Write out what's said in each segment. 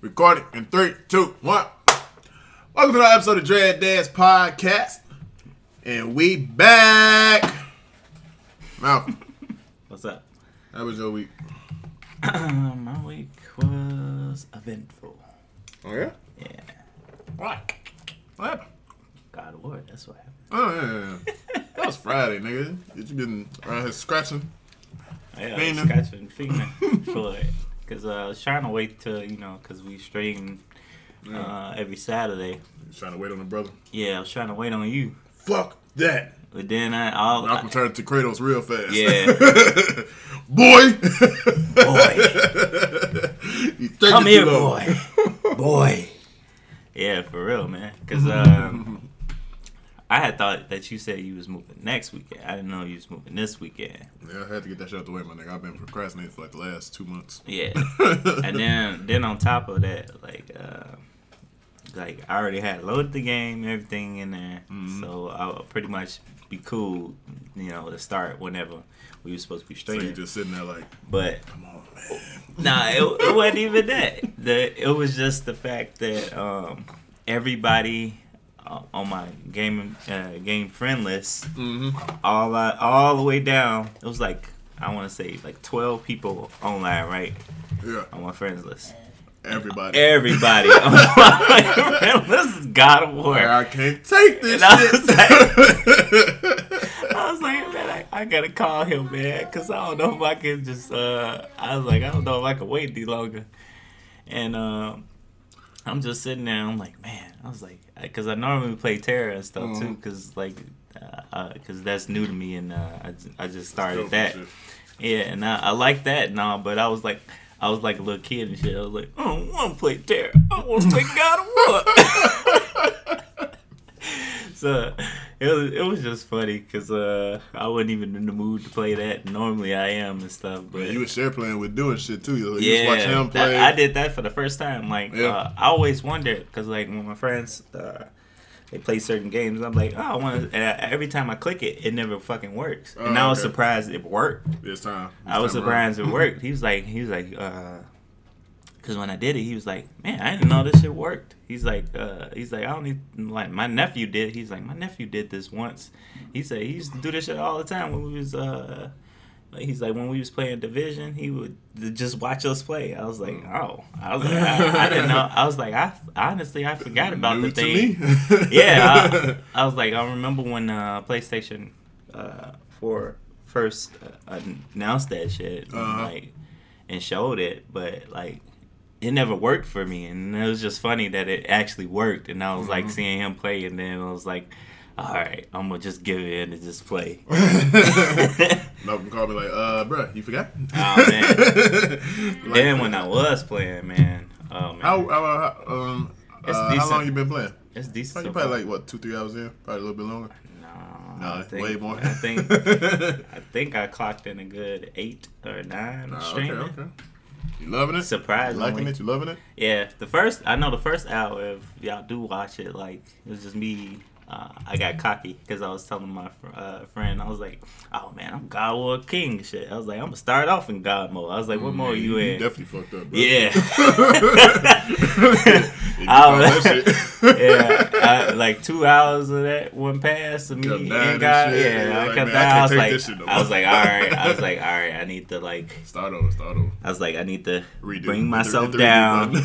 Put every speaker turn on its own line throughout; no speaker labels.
Recording in three, two, one. Welcome to another episode of Dread Dance Podcast. And we back. Malcolm,
What's up?
how was your week?
My week was eventful.
Oh, yeah?
Yeah.
What? What happened?
God of War, that's what happened.
Oh, yeah, yeah, yeah. That was Friday, nigga. You been uh, around here scratching?
Yeah, I was scratching fiending for it. Because uh, I was trying to wait till, you know, because we stream uh, every Saturday.
You trying to wait on the brother?
Yeah, I was trying to wait on you.
Fuck that.
But then I, all,
Malcolm turned to Kratos real fast.
Yeah.
boy.
boy, come here, boy. boy. Yeah, for real, man. Because um, I had thought that you said you was moving next weekend. I didn't know you was moving this weekend.
Yeah, I had to get that shit out the way, my nigga. I've been procrastinating for like the last two months.
Yeah. and then then on top of that, like uh like I already had loaded the game, everything in there.
Mhm.
So I'll pretty much be cool, you know, to start whenever we were supposed to be
So you just sitting there like,
but
come on, man.
nah, it, it wasn't even that. The it was just the fact that um everybody uh, on my game uh, game friend list
Mm-hmm.
all I, all the way down. It was like I want to say like twelve people online, right,
Yeah,
on my friends list.
everybody.
Everybody on my friend list is God of War.
I can't take this
And I
shit.
I was like, man, I, I gotta call him, man, because I don't know if I can just. uh I was like, I don't know if I can wait any longer. And um, I'm just sitting there. I'm like, man, I was like, because I normally play Tera and stuff too,
Mhm.
because like, because that's new to me, and uh, I, I just started that. Yeah, and I, I like that and all, but I was like, I was like a little kid and shit. I was like, I don't want to play Tera. I want to play God of War. so it was it was just funny because uh, I wasn't even in the mood to play that. Normally I am and stuff, but
Man, you was share playing with doing shit too. You,
yeah,
was him
that-
play.
I did that for the first time. Like
Yeah.
uh, I always wondered because like when my friends. Uh, they play certain games. I'm like, oh, I want to. Every time I click it, it never fucking works. And
Oh,
I was
okay.
surprised it worked.
This time. This
I was surprised
around.
it worked. He was like, he was like, uh, cause when I did it, he was like, man, I didn't know this shit worked. He's like, uh, he's like, I don't need like my nephew did. He's like, my nephew did this once. He said he used to do this shit all the time when we was uh. Like he's like when we was playing division, he would just watch us play. I was like, oh, I was like, I, I didn't know. I was like, I honestly I forgot about
New
the thing. yeah, I, I was like, I remember when uh, PlayStation uh, 4 first uh, announced that shit,
Uh-huh.
like, and showed it, but like, it never worked for me, and it was just funny that it actually worked, and I was like
Mhm.
seeing him play, and then I was like, all right, I'm gonna just give it in and just play.
Malcolm called me like, uh, bruh, you forgot?
Oh, man.
Like,
then when I was playing, man, oh man,
How, how, how, um,
It's
uh, how
decent.
long you been playing?
it's decent.
Probably,
so
probably
far.
like what two, three hours in, probably a little bit longer.
no,
No,
I think,
way more.
I think I think I clocked in a good eight or nine
Nah, okay, okay. You loving it? You
Surprisingly,
liking it? You loving it?
yeah. The first, I know the first hour. If y'all do watch it, like it was just me. Uh, I got cocky because I was telling my fr- uh, friend, I was like, "Oh man, I'm God War King." Shit, I was like, "I'm gonna start off in God mode." I was like, "What mode
Man,
you in?"
Definitely fucked up. Bro.
Yeah.
You
I was-
that shit.
yeah, I, like two hours of that went past of me and God.
shit.
Yeah,
Yeah,
I
like,
kept
man, I
I was like,
no
I was like, all right. I was like, all right. I need to like.
Start over. Start over.
I was like, I need to
Redo.
bring myself
redo
down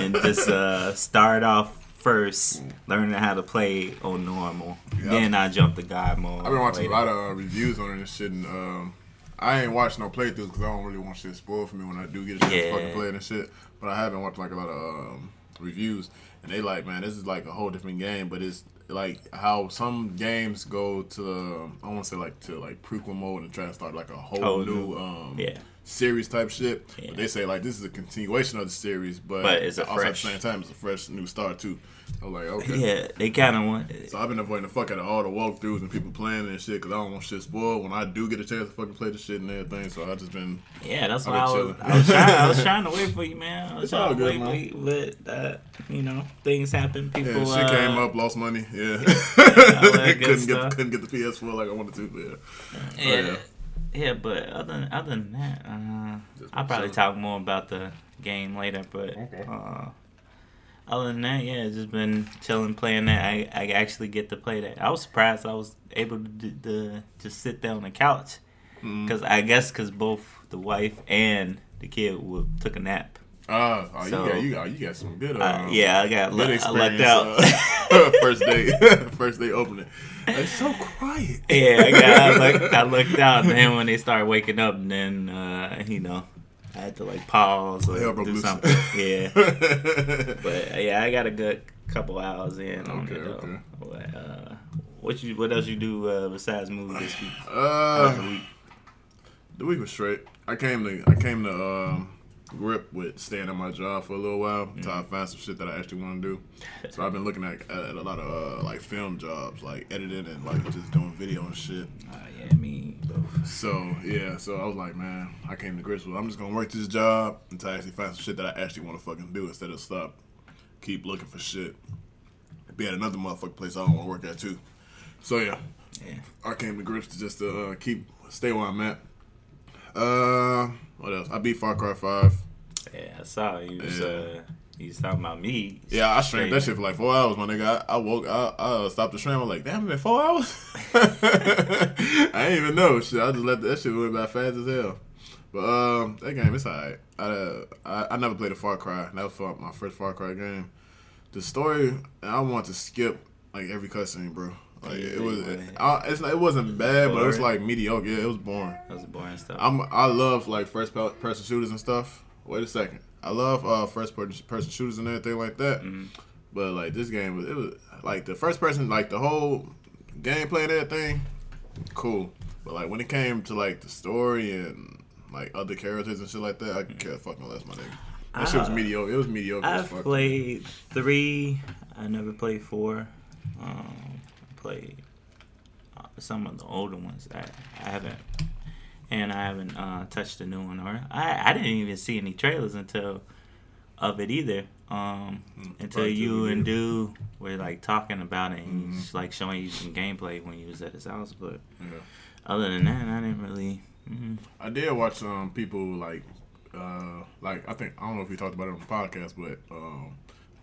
and just uh, start off first, learning how to play on normal.
Yeah.
Then I jump to God mode.
I've been watching
later.
a lot of uh, reviews on it and shit, and um, I ain't watched no playthroughs because I don't really want shit spoiled for me when I do get a chance to
Yeah.
fucking play it and shit. But I have been watching like a lot of um, reviews, and they like, man, this is like a whole different game, but it's like how some games go to the I want to say like to like prequel mode and try to start like a whole
Whole
new um
Yeah.
series type shit.
Yeah.
But they say like this is a continuation of the series, but,
But it's a
also
fresh-
at the same time it's a fresh new start too. I'm like, okay.
Yeah, they kind of want. It.
So I've been avoiding the fuck out of all the walkthroughs and people playing and shit because I don't want shit spoiled when I do get a chance to fucking play the shit and everything. So I just been
Yeah, that's
I've
why I was. I was trying. I was trying to wait for you, man. I was
It's all
trying to
good,
wait
man.
for you, but uh, you know, things happen. People.
yeah, shit
uh,
came up, lost money. Yeah,
good
couldn't get couldn't get the PS4 like I wanted to. Yeah,
Yeah,
yeah.
yeah, but other than, other than that, uh, I'll probably talk more about the game later. But
Okay.
uh, other than that, yeah, just been chilling, playing that. I, I actually get to play that. I was surprised I was able to, to just sit there on the couch
Mm.
because I guess because both the wife and the kid took a nap.
Uh, oh,
So-
you got you got you got some good.
Uh,
Um,
yeah, I got
good
I
experience.
out.
uh, first day, first day opening. It's so quiet.
yeah, I got I looked, I looked out, and then when they started waking up, and then uh, you know, I had to like pause or do something. Yeah, but uh, yeah, I got a good couple hours in on
Okay,
it though.
okay.
What, uh, what you what else you do uh, besides move this week?
Uh,
the week?
the week was straight. I came to I came to um, grip with staying at my job for a little while until I find some shit that I actually want to do. So I've been looking at, at a lot of uh, like film jobs, like editing and like just doing video and shit.
Uh, yeah, me.
So yeah, so I was like, man, I came to grips with. I'm just gonna work this job until I actually find some shit that I actually want to fucking do instead of stop, keep looking for shit. Be at another motherfucking place I don't want to work at too. So yeah,
Yeah.
I came to grips to just to uh, keep stay where I'm at. Uh, what else? I beat Far Cry Five.
Yeah, I saw you was
Yeah.
uh, you was talking about me.
Yeah, I streamed that shit for like four hours, my nigga. I, I woke, I, I uh, stopped the stream. I was like, damn, it been four hours. I didn't even know. Shit, I just let that shit went by fast as hell. But um, that game, it's alright. I, uh, I I never played a Far Cry. That was my first Far Cry game. The story, I want to skip like every cutscene, bro. Like it was, it, I, it's not, it wasn't bad, but it was like mediocre. Yeah, it was boring.
That was boring stuff.
I'm I love like first person shooters and stuff. Wait a second, I love uh first person shooters and everything like that.
Mhm.
But like this game was it was like the first person like the whole gameplay and everything, cool. But like when it came to like the story and like other characters and shit like that, I could care fucking less, my nigga. That shit was mediocre. It was mediocre.
I've played three. I never played four. Um, played uh, some of the older ones. I, I haven't, and I haven't uh, touched the new one. Or I, I didn't even see any trailers until of it either. Um,
Mm,
until you and. Do were like talking about it and
Mhm.
he's like showing you some gameplay when you was at his house. But
Yeah.
other than that, I didn't really. mm
I did watch some people like, uh, like I think I don't know if we talked about it on the podcast, but um,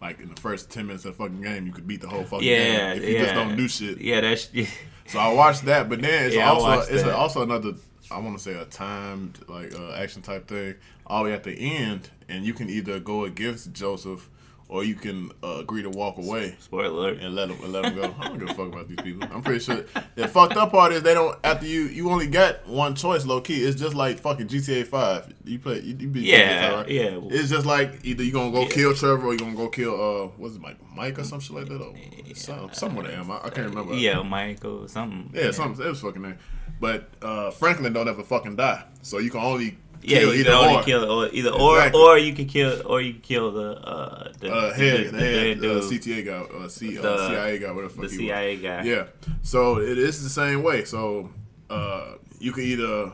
like in the first ten minutes of the fucking game, you could beat the whole fucking
Yeah,
game if you
yeah.
just don't do shit.
Yeah, that's yeah.
So I watched that, but then it's
Yeah,
also it's
that.
also another I want to say a timed like uh, action type thing all the way at the end, and you can either go against Joseph or you can uh, agree to walk away.
Spoiler alert.
And let them, let them go. I don't give a fuck about these people. I'm pretty sure the fucked up part is they don't after you. You only got one choice, low key. It's just like fucking GTA Five. You play, you, you beat
Yeah,
GTA right?
yeah.
It's just like either you gonna go
Yeah.
kill Trevor or you gonna go kill uh what's it Mike Mike or some shit like that or some someone am I, I can't remember.
Yeah, Michael, or something.
Yeah, something. It was fucking name. But uh, Franklin don't ever fucking die, so you can only
Yeah,
kill
you
either
can only
or.
kill or either or
Exactly.
or you can kill or you can kill the uh the
uh, head,
the,
the head,
dude,
uh, CTA guy, uh, C, uh,
The-
CIA guy, whatever the fuck
the
he was.
CIA guy.
Yeah. So it is the same way. So uh, you can either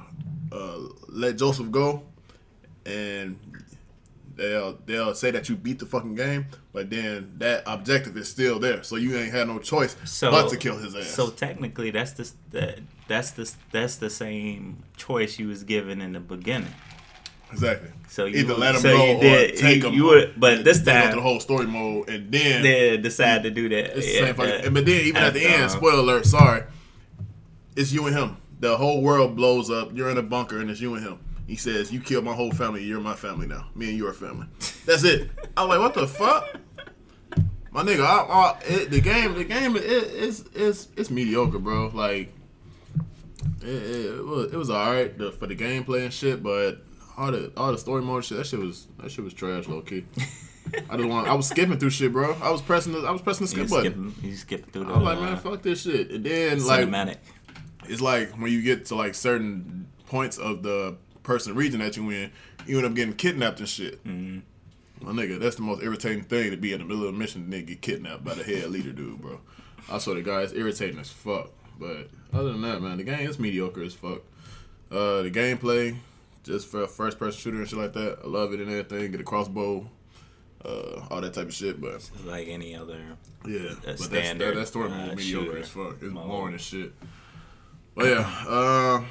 uh, let Joseph go, and they'll they'll say that you beat the fucking game, but then that objective is still there. So you ain't had no choice
So
but to kill his ass.
So technically, that's the that, that's the that's the same choice you was given in the beginning.
exactly.
So you
Either let him
so
go
you
or
did,
take
you,
him.
You would, but this
go
time
to the whole story mode, and then
they decide to do that.
It's the same fucking,
uh,
but then even at the end,
uh,
spoiler alert, sorry, it's you and him. The whole world blows up. You're in a bunker, and it's you and him. He says, "You killed my whole family. You're my family now. Me and your family." That's it. I'm like, what the fuck, my nigga? I, I, it, the game, the game, it, it's it's it's mediocre, bro. Like, it, was it was alright the, for the gameplay and shit, but all the all the story mode shit, that shit was that shit was trash, low key. I just want. I was skipping through shit, bro. I was pressing. The, I was pressing the
you
skip button.
skip, you skip through the
I was like, man,
uh,
fuck this shit. And then like
cinematic.
it's like when you get to like certain points of the person region that you in, you end up getting kidnapped and shit.
Mhm.
My nigga, that's the most irritating thing to be in the middle of a mission and then get kidnapped by the head leader dude, bro. I swear to God, it's irritating as fuck. But other than that, man, the game is mediocre as fuck. Uh, the gameplay, just for a first person shooter and shit like that, I love it and everything. Get a crossbow, uh, all that type of shit. But
like any other.
yeah, but that's, that,
standard,
that story
uh,
mediocre
shooter
as fuck. It's boring as shit. But yeah, uh,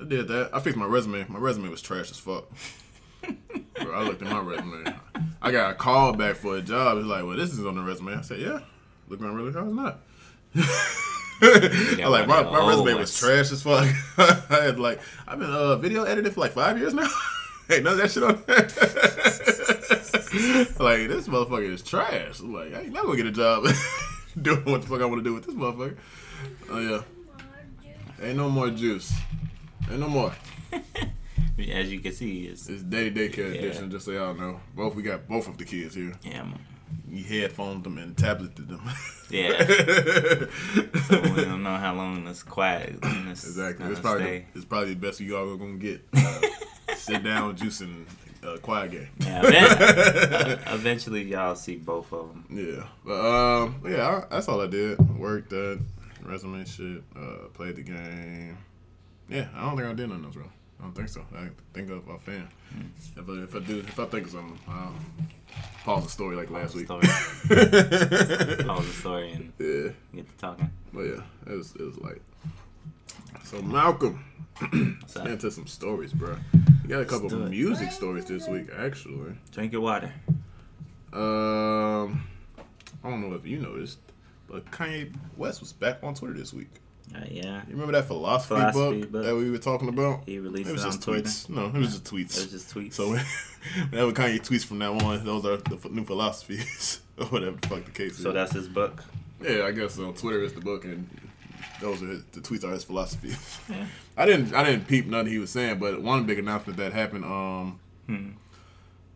I did that. I fixed my resume. My resume was trash as fuck. Bro, I looked at my resume. I got a call back for a job. It's like, well, this is on the resume. I said, yeah. Look around really hard, it's not. I like my, my resume was trash as fuck. I had like I've been uh, video editing for like five years now. Ain't none of that shit on there. like this motherfucker is trash. I'm like I ain't never gonna get a job doing what the fuck I want to do with this motherfucker. Oh yeah, ain't no more juice. Ain't no more.
As you can see, it's,
it's day daycare yeah. edition. Just so y'all know, both we got both of the kids here.
Yeah.
You headphoned them and tableted them.
Yeah. so we don't know how long this quiet. This
exactly. It's probably the, it's probably the best you all are gonna get. Uh, sit down, juice, and uh, quiet game.
Yeah. Eventually, uh, eventually, y'all see both of them.
Yeah. But um, yeah, I, that's all I did. Worked that resume shit. Uh, played the game. Yeah, I don't think I did nothing else, bro. I don't think so. I think of a fan. Mm. If, I, if I do, if I think of something, I'll pause the story like last week. pause
the story and
yeah.
get to talking.
But yeah, it was it was like so. Malcolm, into some stories, bro. You got a couple of music stories this week, actually.
Drink your water.
Um, I don't know if you noticed, but Kanye West was back on Twitter this week.
Uh, yeah.
You remember that philosophy, philosophy book, book, that we were talking about?
He released it,
was
it
just tweets. No, it was just tweets.
It was just tweets.
So whenever Kanye tweets from now on, those are the new philosophies or whatever the fuck the case
so
is.
So that's his book.
Yeah, I guess on Twitter is the book, and those are his, the tweets are his philosophies. Yeah. I didn't I didn't peep nothing he was saying, but one big announcement that happened. Um, hmm.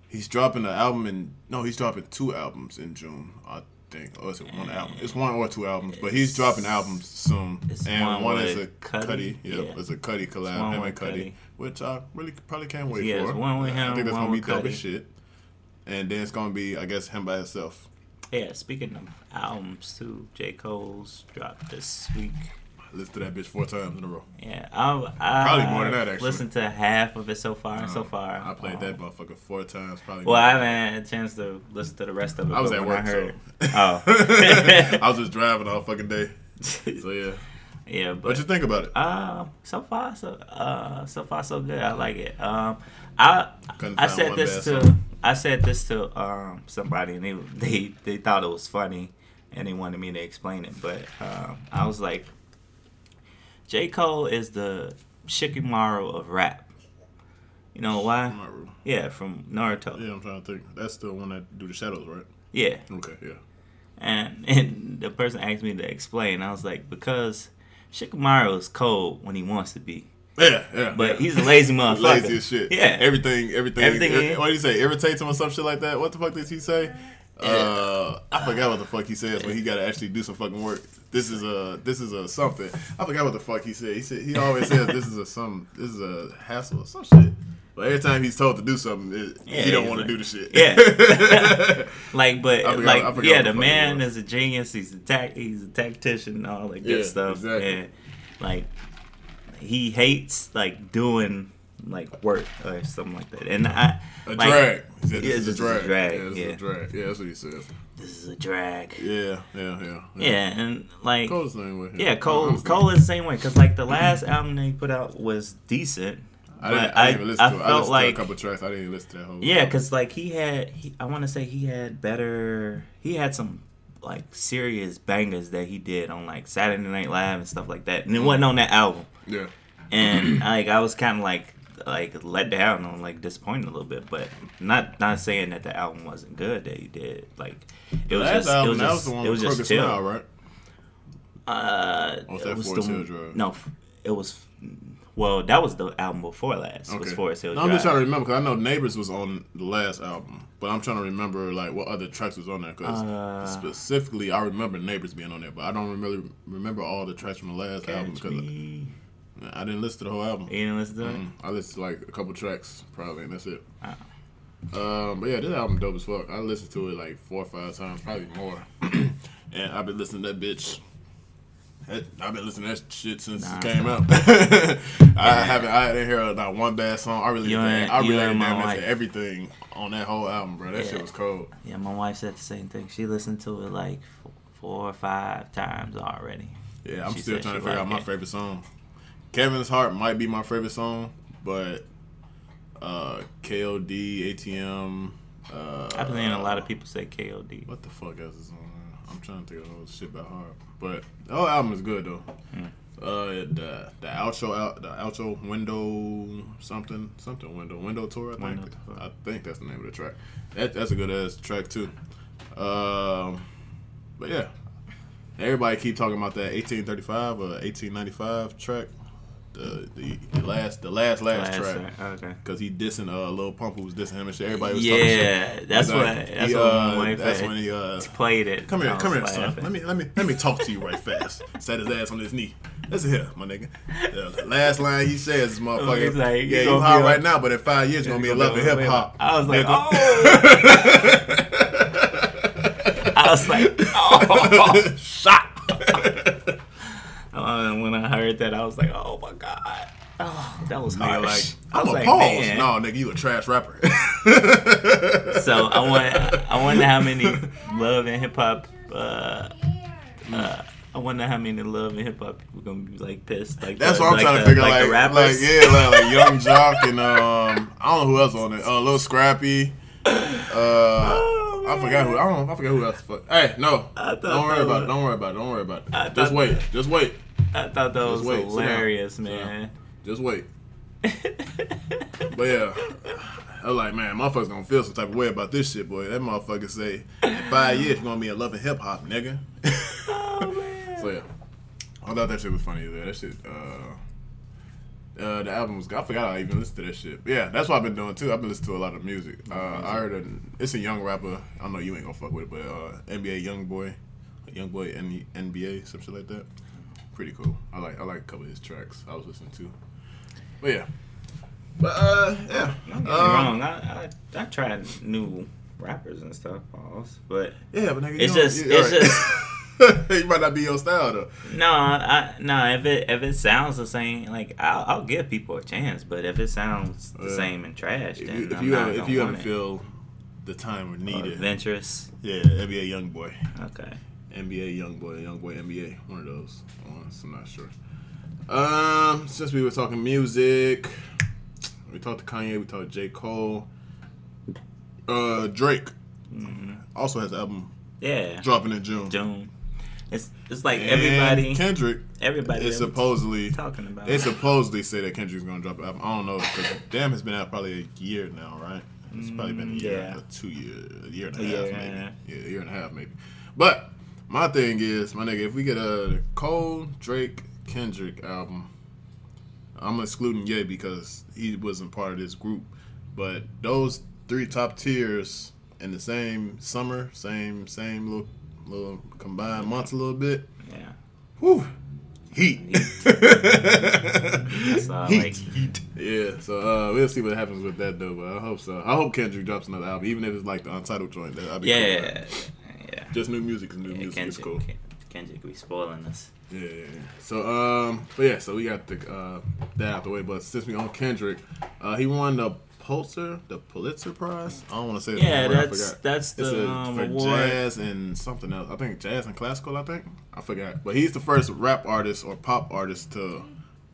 he's dropping an album in no, he's dropping two albums in June. I think. Oh, or is it one album? It's mm. one or two albums, but he's dropping albums soon. and one, one is a Cudi. Cudi. Yep, yeah, it's a Cudi collab, him and Cudi, Cudi, which I really probably can't wait
yeah,
for.
one with him.
I think that's
gonna
be dope as shit. And then it's gonna be, I guess, him by himself.
Yeah, speaking of albums too, J. Cole's dropped this week.
Listen to that bitch four times in a row.
Yeah, I, I
probably more than that. Actually,
listened to half of it so far. And so far,
I played um, that motherfucker four times. Probably.
Well, I haven't had a chance to listen to the rest of it.
I was at work. I
heard,
so.
Oh,
I was just driving all fucking day. So yeah.
Yeah, but
what you think about it?
Uh, so far so uh so far so good. I like it. Um, I I said this to song. I said this to um somebody and they they they thought it was funny and they wanted me to explain it, but um, I was like, J. Cole is the Shikamaru of rap. You know why?
Shikamaru.
Yeah, from Naruto.
Yeah, I'm trying to think. That's the one that do the shadows, right?
Yeah.
Okay, yeah.
And and the person asked me to explain. I was like, because Shikamaru is cold when he wants to be.
Yeah, yeah.
But
yeah.
he's a lazy motherfucker.
lazy as shit.
Yeah.
Everything, everything. everything what did he say? Irritates him or some shit like that. What the fuck did he say? Uh, I forgot what the fuck he says but he got to actually do some fucking work. This is a this is a something. I forgot what the fuck he said. He said he always says this is a some this is a hassle or some shit. But every time he's told to do something, it, yeah, he don't want to do the shit.
Yeah, like but forgot, like yeah, the man is a genius. He's a tac he's a tactician, and all that good yeah, stuff. Exactly. And like he hates like doing like work or something like that. And I
a
like,
drag. He said, this
is a drag. drag.
Yeah, this
yeah.
is a drag. Yeah, that's what he says.
This is a drag.
Yeah, yeah, yeah. Yeah,
yeah and like
Cole's the same way.
Yeah, Cole Cole is the same way because like the last album they put out was decent.
I didn't, I, didn't listen I, to it. I felt like a couple tracks. I didn't even listen to that whole.
Yeah, because like he had, he, I want to say he had better. He had some like serious bangers that he did on like Saturday Night Live and stuff like that, and it wasn't on that album.
Yeah.
And like I was kind of like like let down on like disappointed a little bit, but not not saying that the album wasn't good that he did. Like it was just album, it was just, was the one it was just chill. Smile, right? Uh,
was that was the,
No, it was. Well, that was the album before last. Okay. Was Forest Hill
no, I'm just trying to remember because I know Neighbors was on the last album, but I'm trying to remember like what other tracks was on there because uh, specifically I remember Neighbors being on there, but I don't really remember all the tracks from the last album because. I didn't listen to the whole album.
You didn't listen to it?
Mm-hmm. I listened to like a couple tracks probably, and that's it. Oh. Um, but yeah, this album dope as fuck. I listened to it like four or five times, probably more. and I've been listening to that bitch. I've been listening to that shit since nah, it came out. I haven't. I didn't hear not one bad song. I really, you I really damn to everything on that whole album, bro. That yeah. shit was cold.
Yeah, my wife said the same thing. She listened to it like four or five times already.
Yeah, I'm she still trying to figure out my favorite song. Kevin's Heart might be my favorite song, but uh, KOD, ATM. Uh,
I've been hearing a lot of people say KOD.
What the fuck else is on? I'm trying to think of all the shit by heart, but the whole album is good though.
Hmm.
Uh, the the outro out the outro window something something window window tour. I think
Tour.
I think that's the name of the track. That, that's a good ass track too. Um, but yeah, everybody keep talking about that 1835 or 1895 track. The, the the last the last last,
Last
track
track, Okay.
because he dissing uh Lil Pump who was dissing him and shit. Everybody was talking shit.
Yeah, that's
Like,
what. That's
he,
what
uh, That's when he uh
played it.
Come here, come here, son. Let me let me let me talk to you right fast. Sat his ass on his knee. Listen here, my nigga. The last line he says, is motherfucker.
He's like,
yeah,
you
hot right now, but in five years you're gonna be in love with hip hop.
I was like,
nigga.
oh. I was like, oh.
shot.
Uh, when I heard that, I was like, oh my god. Oh, that was
Nigga,
harsh.
like,
I
I'm
was
a
like,
pause.
man.
No, nigga, you a trash rapper.
So I want, I wonder how many love and hip hop. Uh, uh, I wonder how many love and hip hop people gonna be like pissed. Like
That's
the,
what I'm
like
trying
the,
to figure.
Like,
Like,
the
like, yeah, like, like Yung Joc and um, I don't know who else on it. Uh, Lil Scrappy. Uh, I forgot who. I don't. know. I forgot who else. Fuck. Hey, no.
I
Don't worry about
was-
it. Don't worry about it. Don't worry about it. Just wait.
that-
Just wait.
I thought that was
Just wait. Sit down.
hilarious,
down.
man.
Just wait. But yeah, I was like, man, motherfuckers gonna feel some type of way about this shit, boy. That motherfucker say in five years you're gonna be in love and hip hop, nigga.
oh man.
so yeah, I thought that shit was funny. There, that shit. Uh, uh, the album was. I forgot I even listened to that shit. But yeah, that's what I've been doing too. I've been listening to a lot of music. Uh, I heard a, it's a young rapper. I know you ain't gonna fuck with it, but uh, NBA Young Boy, Young Boy N- NBA, some shit like that. Pretty cool. I like I like a couple of his tracks. I was listening to. But yeah. But uh, yeah.
Don't get me
Um,
wrong. I, I I tried new rappers and stuff, pause, but
Yeah, but nigga,
It's
don't-
just-
you-
it's
alright. you might not be your style though.
no, I no. If it if it sounds the same, like I'll, I'll give people a chance. But if it sounds the
Yeah.
same and trash,
If
then
you if you ever, if you
want
ever feel the time or
Or
needed,
adventurous,
yeah, that'd be a Young Boy,
okay.
NBA Young Boy, Young Boy NBA, one of those ones. I'm not sure. Um, since we were talking music, we talked to Kanye, we talked to J Cole, uh, Drake
hmm
also has an album
Yeah,
dropping in June.
June. It's it's like
And
everybody
Kendrick
everybody
is supposedly
talking about.
They supposedly say that Kendrick's gonna drop an album. I don't know because Damn has been out probably a year now, right? It's probably been a
Mm,
year,
yeah.
or two year, a year and a
A
half,
year
maybe.
a.
Yeah, a year and a half, maybe. But my thing is, my nigga, if we get a Cole, Drake, Kendrick album, I'm excluding Ye because he wasn't part of this group. But those three top tiers in the same summer, same same little little combined months a little bit.
yeah.
Whew. Heat.
all,
heat.
like-
heat. Yeah, so uh, we'll see what happens with that though. But I hope so. I hope Kendrick drops another album, even if it's like the untitled joint. That I'd be cool
Yeah,
that.
Yeah.
Just new music is new
yeah
music. It's
Kendrick,
cool.
Ken- Kendrick be spoiling us.
Yeah, yeah, yeah. So um, but yeah, so we got the uh that out the way. But since we on Kendrick, uh, he won the Pulitzer, the Pulitzer Prize. I don't want to say.
Yeah,
I
that's that's
It's
the
a,
um,
for
award.
jazz and something else. I think jazz and classical. I think I forgot. But he's the first rap artist or pop artist to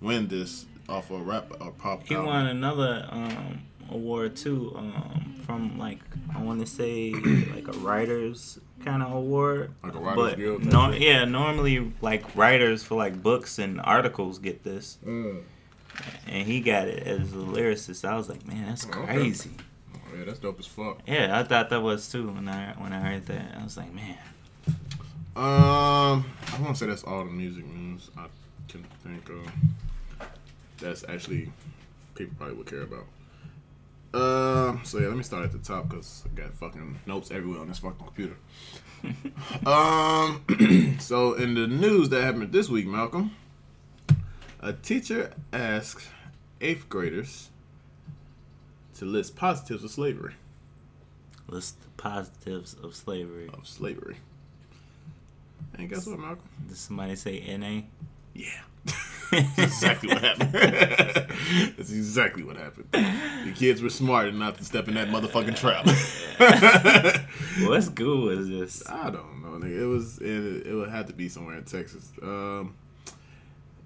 win this off a rap or pop.
He
album.
won another um, award too um, from like I want to say like a writers kind of award.
Like a Writers
but
Guild
no, yeah, normally like writers for like books and articles get this,
Mm.
and he got it as a lyricist. I was like, man, that's
Okay.
crazy.
Oh, yeah, that's dope as fuck.
Yeah, I thought that was too when I when I heard that. I was like, man,
Um, I want to say that's all the music news I can think of. That's actually people probably would care about. Um, so yeah, let me start at the top because I got fucking notes everywhere on this fucking computer. um, so in the news that happened this week, Malcolm, a teacher asked eighth graders to list positives of slavery.
list the positives of slavery.
Of slavery. And guess what, Malcolm?
Did somebody say NA?
Yeah. That's exactly what happened. That's exactly what happened. The kids were smart enough to step in that motherfucking trap.
what school was this?
I don't know. Nigga. It was it, it would have to be somewhere in Texas. Um,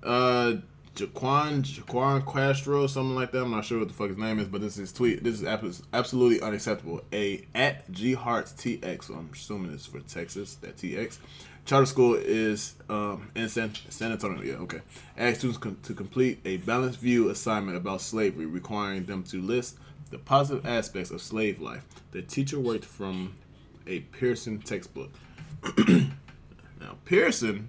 uh, Jaquan Jaquan Castro, something like that. I'm not sure what the fuck his name is, but this is tweet. This is absolutely unacceptable. A at G Hearts TX. So I'm assuming it's for Texas. That TX. Charter school is um, in San, San Antonio. Yeah, okay. Ask students com- to complete a balanced view assignment about slavery, requiring them to list the positive aspects of slave life. The teacher worked from a Pearson textbook. now Pearson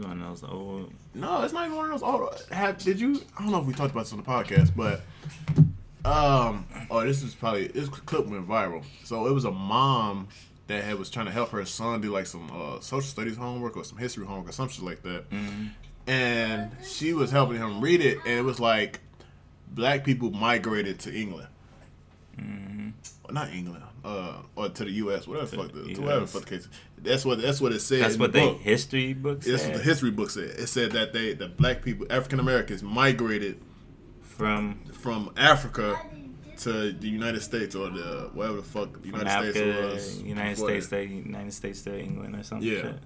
One of those old.
no, it's not even one of those. old. have did you? I don't know if we talked about this on the podcast, but um, oh, this is probably this clip went viral. So it was a mom that had, was trying to help her son do like some uh, social studies homework or some history homework or some shit like that, and she was helping him read it, and it was like black people migrated to England. Well, Not England, uh, or to the U.S. Whatever the fuck, the, to whatever the
US.
fuck the case. That's what that's what it said.
That's what the
book.
history books
That's what the history book said. It said that they, the black people, African Americans, migrated
from
from Africa to the United States or the whatever the fuck the
from
United
Africa,
States was.
United States to United States to England or something.
Yeah.
Shit.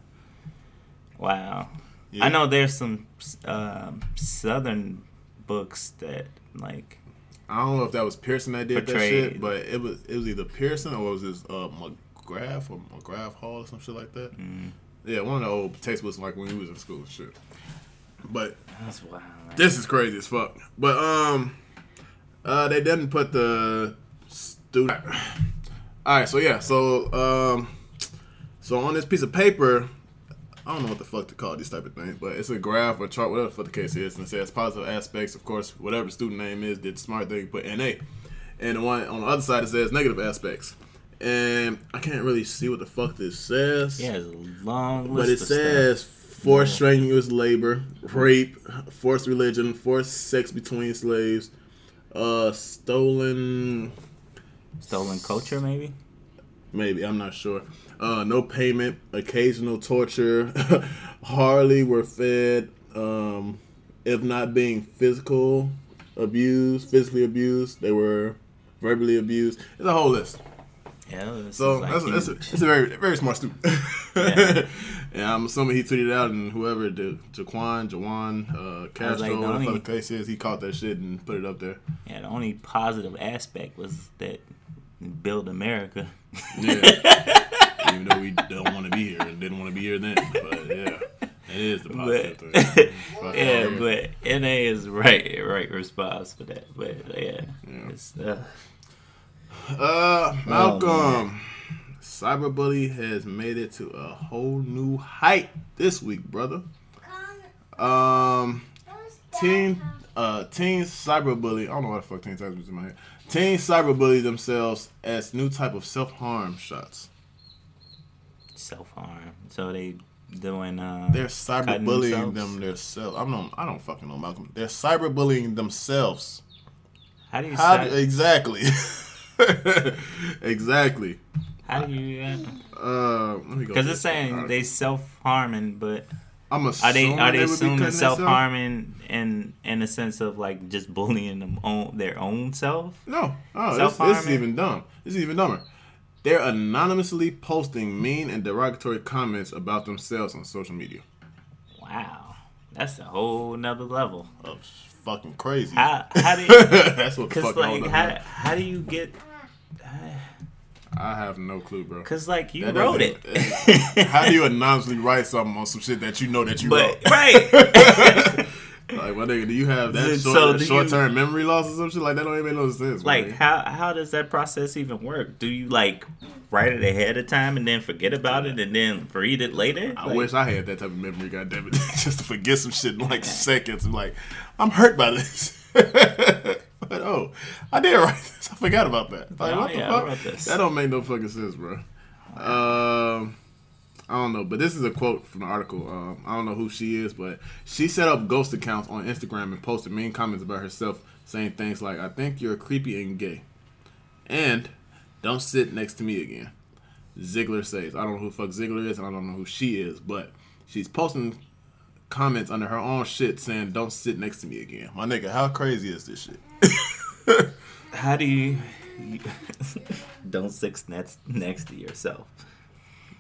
Wow.
Yeah.
I know there's some um, southern books that like
I don't know if that was Pearson that did that shit, but it was it was either Pearson or it was this uh, McGrath or McGrath Hall or some shit like that.
mm,
Yeah, one of the old textbooks like when we was in school and shit. But
that's wild. man.
This is crazy as fuck. But um, uh, they didn't put the student. All right, so yeah, so um, so on this piece of paper, I don't know what the fuck to call these type of things, but it's a graph or chart, whatever the fuck the case is, and it says positive aspects. Of course, whatever the student name is, did the smart thing, put NA, and the one on the other side it says negative aspects. And I can't really see what the fuck this says.
Yeah, it's a long list.
But it says
stuff.
forced strenuous labor, rape, forced religion, forced sex between slaves, uh, stolen,
stolen culture, maybe.
maybe I'm not sure. Uh, no payment, occasional torture, hardly were fed. Um, if not being physical abused, physically abused, they were verbally abused. It's a whole list.
Yeah,
So
like
that's, a, that's, a, that's a very very smart student.
Yeah.
and I'm assuming he tweeted out, and whoever the Jaquan, Jawan, uh, Castro,
like,
whatever the fuck the case is, he caught that shit and put it up there.
yeah, the only positive aspect was that build America.
Yeah. Even though we don't want to be here and didn't want to be here then, but yeah, it is the positive
but
thing.
Yeah,
yeah.
but NA is right, right response for that. But yeah,
Yeah.
it's, uh,
Uh, Malcolm,
Oh,
cyberbully has made it to a whole new height this week, brother. Um, teen, uh, teen cyberbully. I don't know why the fuck teen cyberbully is in my head. Teen cyberbully themselves as new type of self harm shots.
self harm. So they doing uh,
They're cyberbullying
themselves?
them themselves. I'm not. I don't fucking know Malcolm. They're cyberbullying themselves.
How do you
How do, exactly? exactly.
How do you?
Uh, let me go.
Because it's saying they self harming, but
I'm
are they
assuming
are they
be
assuming self harming in in the sense of like just bullying them on their own self?
No, oh, this, this is even dumb. This is even dumber. They're anonymously posting mean and derogatory comments about themselves on social media.
Wow, that's a whole nother level.
Of fucking crazy.
How how do you?
That's what the fuck
like how how do you get?
I have no clue, bro.
Because like you
That
wrote it.
How do you anonymously write something on some shit that you know that you
But
wrote?
right.
Like, my nigga, do you have that
So
short,
you-
short term memory loss or some shit like that? Don't even make no sense.
like how how does that process even work? Do you like write it ahead of time and then forget about it and then read it later?
I
Like,
wish I had that type of memory, goddamn it, just to forget some shit in like seconds. I'm like, I'm hurt by this. but oh, I did write this. I forgot about that. Like,
Oh,
what
yeah, I
fuck? That don't make no fucking sense, bro. Um, I don't know, but this is a quote from the article. Um, I don't know who she is, but she set up ghost accounts on Instagram and posted mean comments about herself, saying things like, "I think you're creepy and gay," and "Don't sit next to me again." Ziggler says, "I don't know who fuck Ziggler is, and I don't know who she is, but she's posting comments under her own shit saying, "Don't sit next to me again." My nigga, how crazy is this shit?
how do you, you don't sit next next to yourself?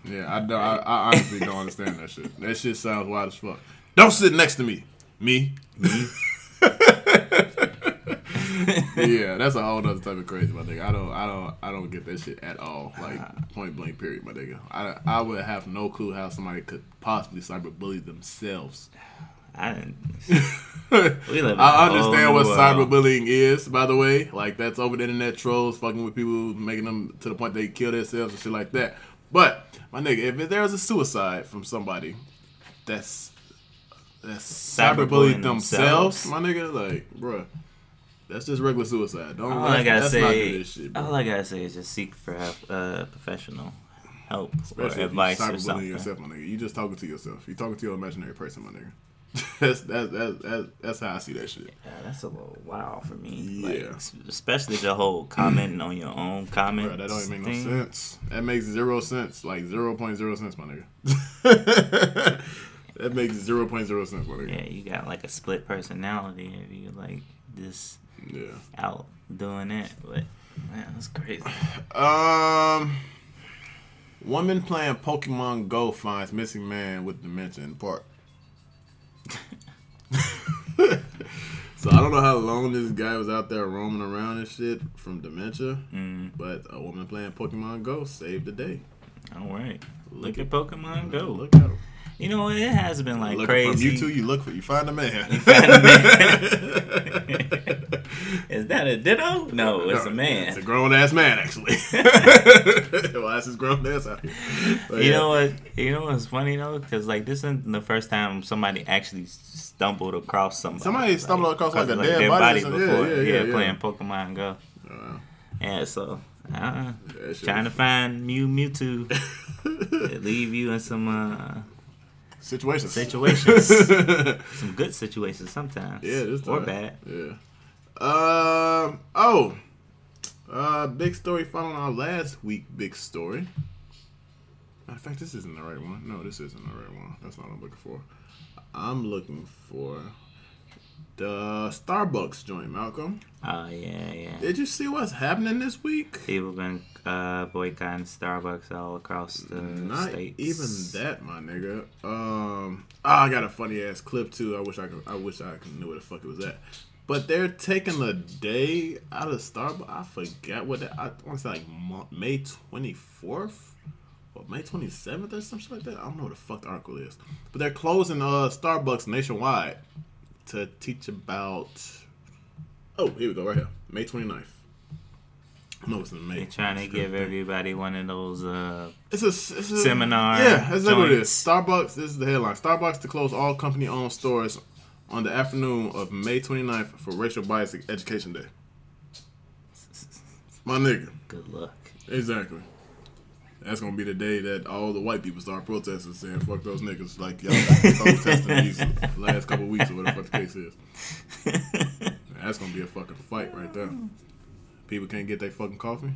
Yeah, I don't. I, I honestly don't understand that shit. That shit sounds wild as fuck. Don't sit next to me. Me.
Me?
yeah, that's a whole other type of crazy, my nigga. I don't, I don't, I don't get that shit at all. Like uh-huh. point blank, period, my nigga. I, I would have no clue how somebody could possibly cyberbully themselves.
I didn't. We live
I understand what cyberbullying is, by the way. Like that's over the internet trolls fucking with people, making them to the point they kill themselves and shit like that. But my nigga, if there's a suicide from somebody, that's that's cyberbullying
Cyberbullying
themselves,
themselves.
my nigga. Like, bruh, that's just regular suicide. Don't.
All I gotta say,
shit,
all I gotta say is just seek for uh, professional help
Especially
or advice or
cyberbullying
something.
yourself, my nigga. You just talking to yourself. You talking to your imaginary person, my nigga. that's, that's that's that's that's how I see that shit.
Yeah, that's a little wild for me.
Yeah.
Like, especially the whole commenting on your own comment.
Bro, that don't even make
thing.
no sense. That makes zero sense. Like zero point zero cents, my nigga. that makes zero point zero cents, my nigga.
Yeah, you got like a split personality if you like just
Yeah.
out doing that. But man, that's crazy.
Um. Woman playing Pokemon Go finds missing man with dementia in park. so I don't know how long this guy was out there roaming around and shit from dementia,
Mm,
but a woman playing Pokemon Go saved the day.
all right. Look,
Look
at Pokemon Go.
Look at him.
You know what? It has been like
Looking
crazy.
From you two, you look for you find a man.
You find a Is that a ditto? No, it's a man.
It's a grown ass man, actually. well, that's his grown ass out here. But
You
yeah.
know what? You know what's funny though, because like this isn't the first time somebody actually stumbled across somebody.
Somebody stumbled across, like, a dead
their
body
body before.
Yeah, yeah, yeah,
playing Pokemon Go.
Uh,
Yeah, so uh, trying to find Mew Mewtwo leave you in some uh,
situations.
situations, some good situations sometimes.
yeah, this
or bad.
Yeah. Um. Oh. Uh. Big story following our last week. Big story. Matter of fact, this isn't the right one. No, this isn't the right one. That's not what I'm looking for. I'm looking for the Starbucks joint, Malcolm.
Oh yeah, yeah.
Did you see what's happening this week?
People been uh, boycotting Starbucks all across the
Not
states.
even that, my nigga. Um, ah, I got a funny ass clip too. I wish I could. I wish I could know where the fuck it was at. But they're taking a day out of Starbucks. I forgot what that. I want to say like May twenty fourth or May twenty seventh or something like that. I don't know what the fuck the article is. But they're closing uh Starbucks nationwide to teach about. Oh, here we go. Right here, May 29th. No, it's in May.
They're trying to give everybody one of those. Uh,
It's a, it's a
Seminar
Yeah, that's exactly what it is. Starbucks. This is the headline. Starbucks to close all company-owned stores on the afternoon of May 29th for Racial Bias Education Day. My nigga.
good luck.
Exactly. That's gonna be the day that all the white people start protesting, saying "fuck those niggas." Like y'all protesting these last couple weeks or whatever the case is. That's gonna be a fucking fight right there. People can't get their fucking coffee.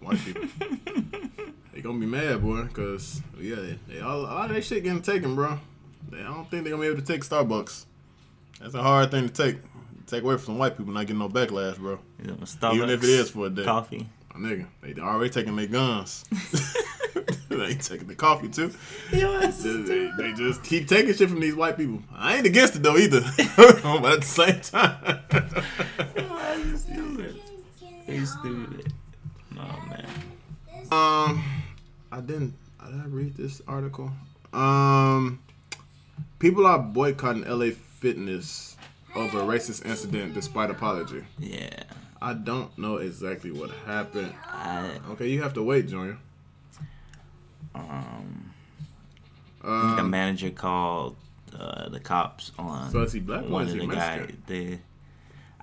White people, they gonna be mad, boy, because yeah, they, they all, a lot of that shit getting taken, bro. They, I don't think they're gonna be able to take Starbucks. That's a hard thing to take. Take away from white people, not getting no backlash, bro.
Know, Starbucks,
Even if it is for a day.
coffee.
My nigga, they already taking their guns. they ain't taking the coffee too. They, they- they just keep taking shit from these white people. I ain't against it though either. but at the same time,
He's stupid. He's stupid. Oh man.
um, I didn't. Did I read this article? Um, people are boycotting LA Fitness over a racist incident despite apology.
Yeah.
I don't know exactly what happened.
I
Okay, you have to wait, Junior.
Um the
Um,
manager called uh, the cops on
so is he black or
one
is
of
he
the guy.
Mexican?
The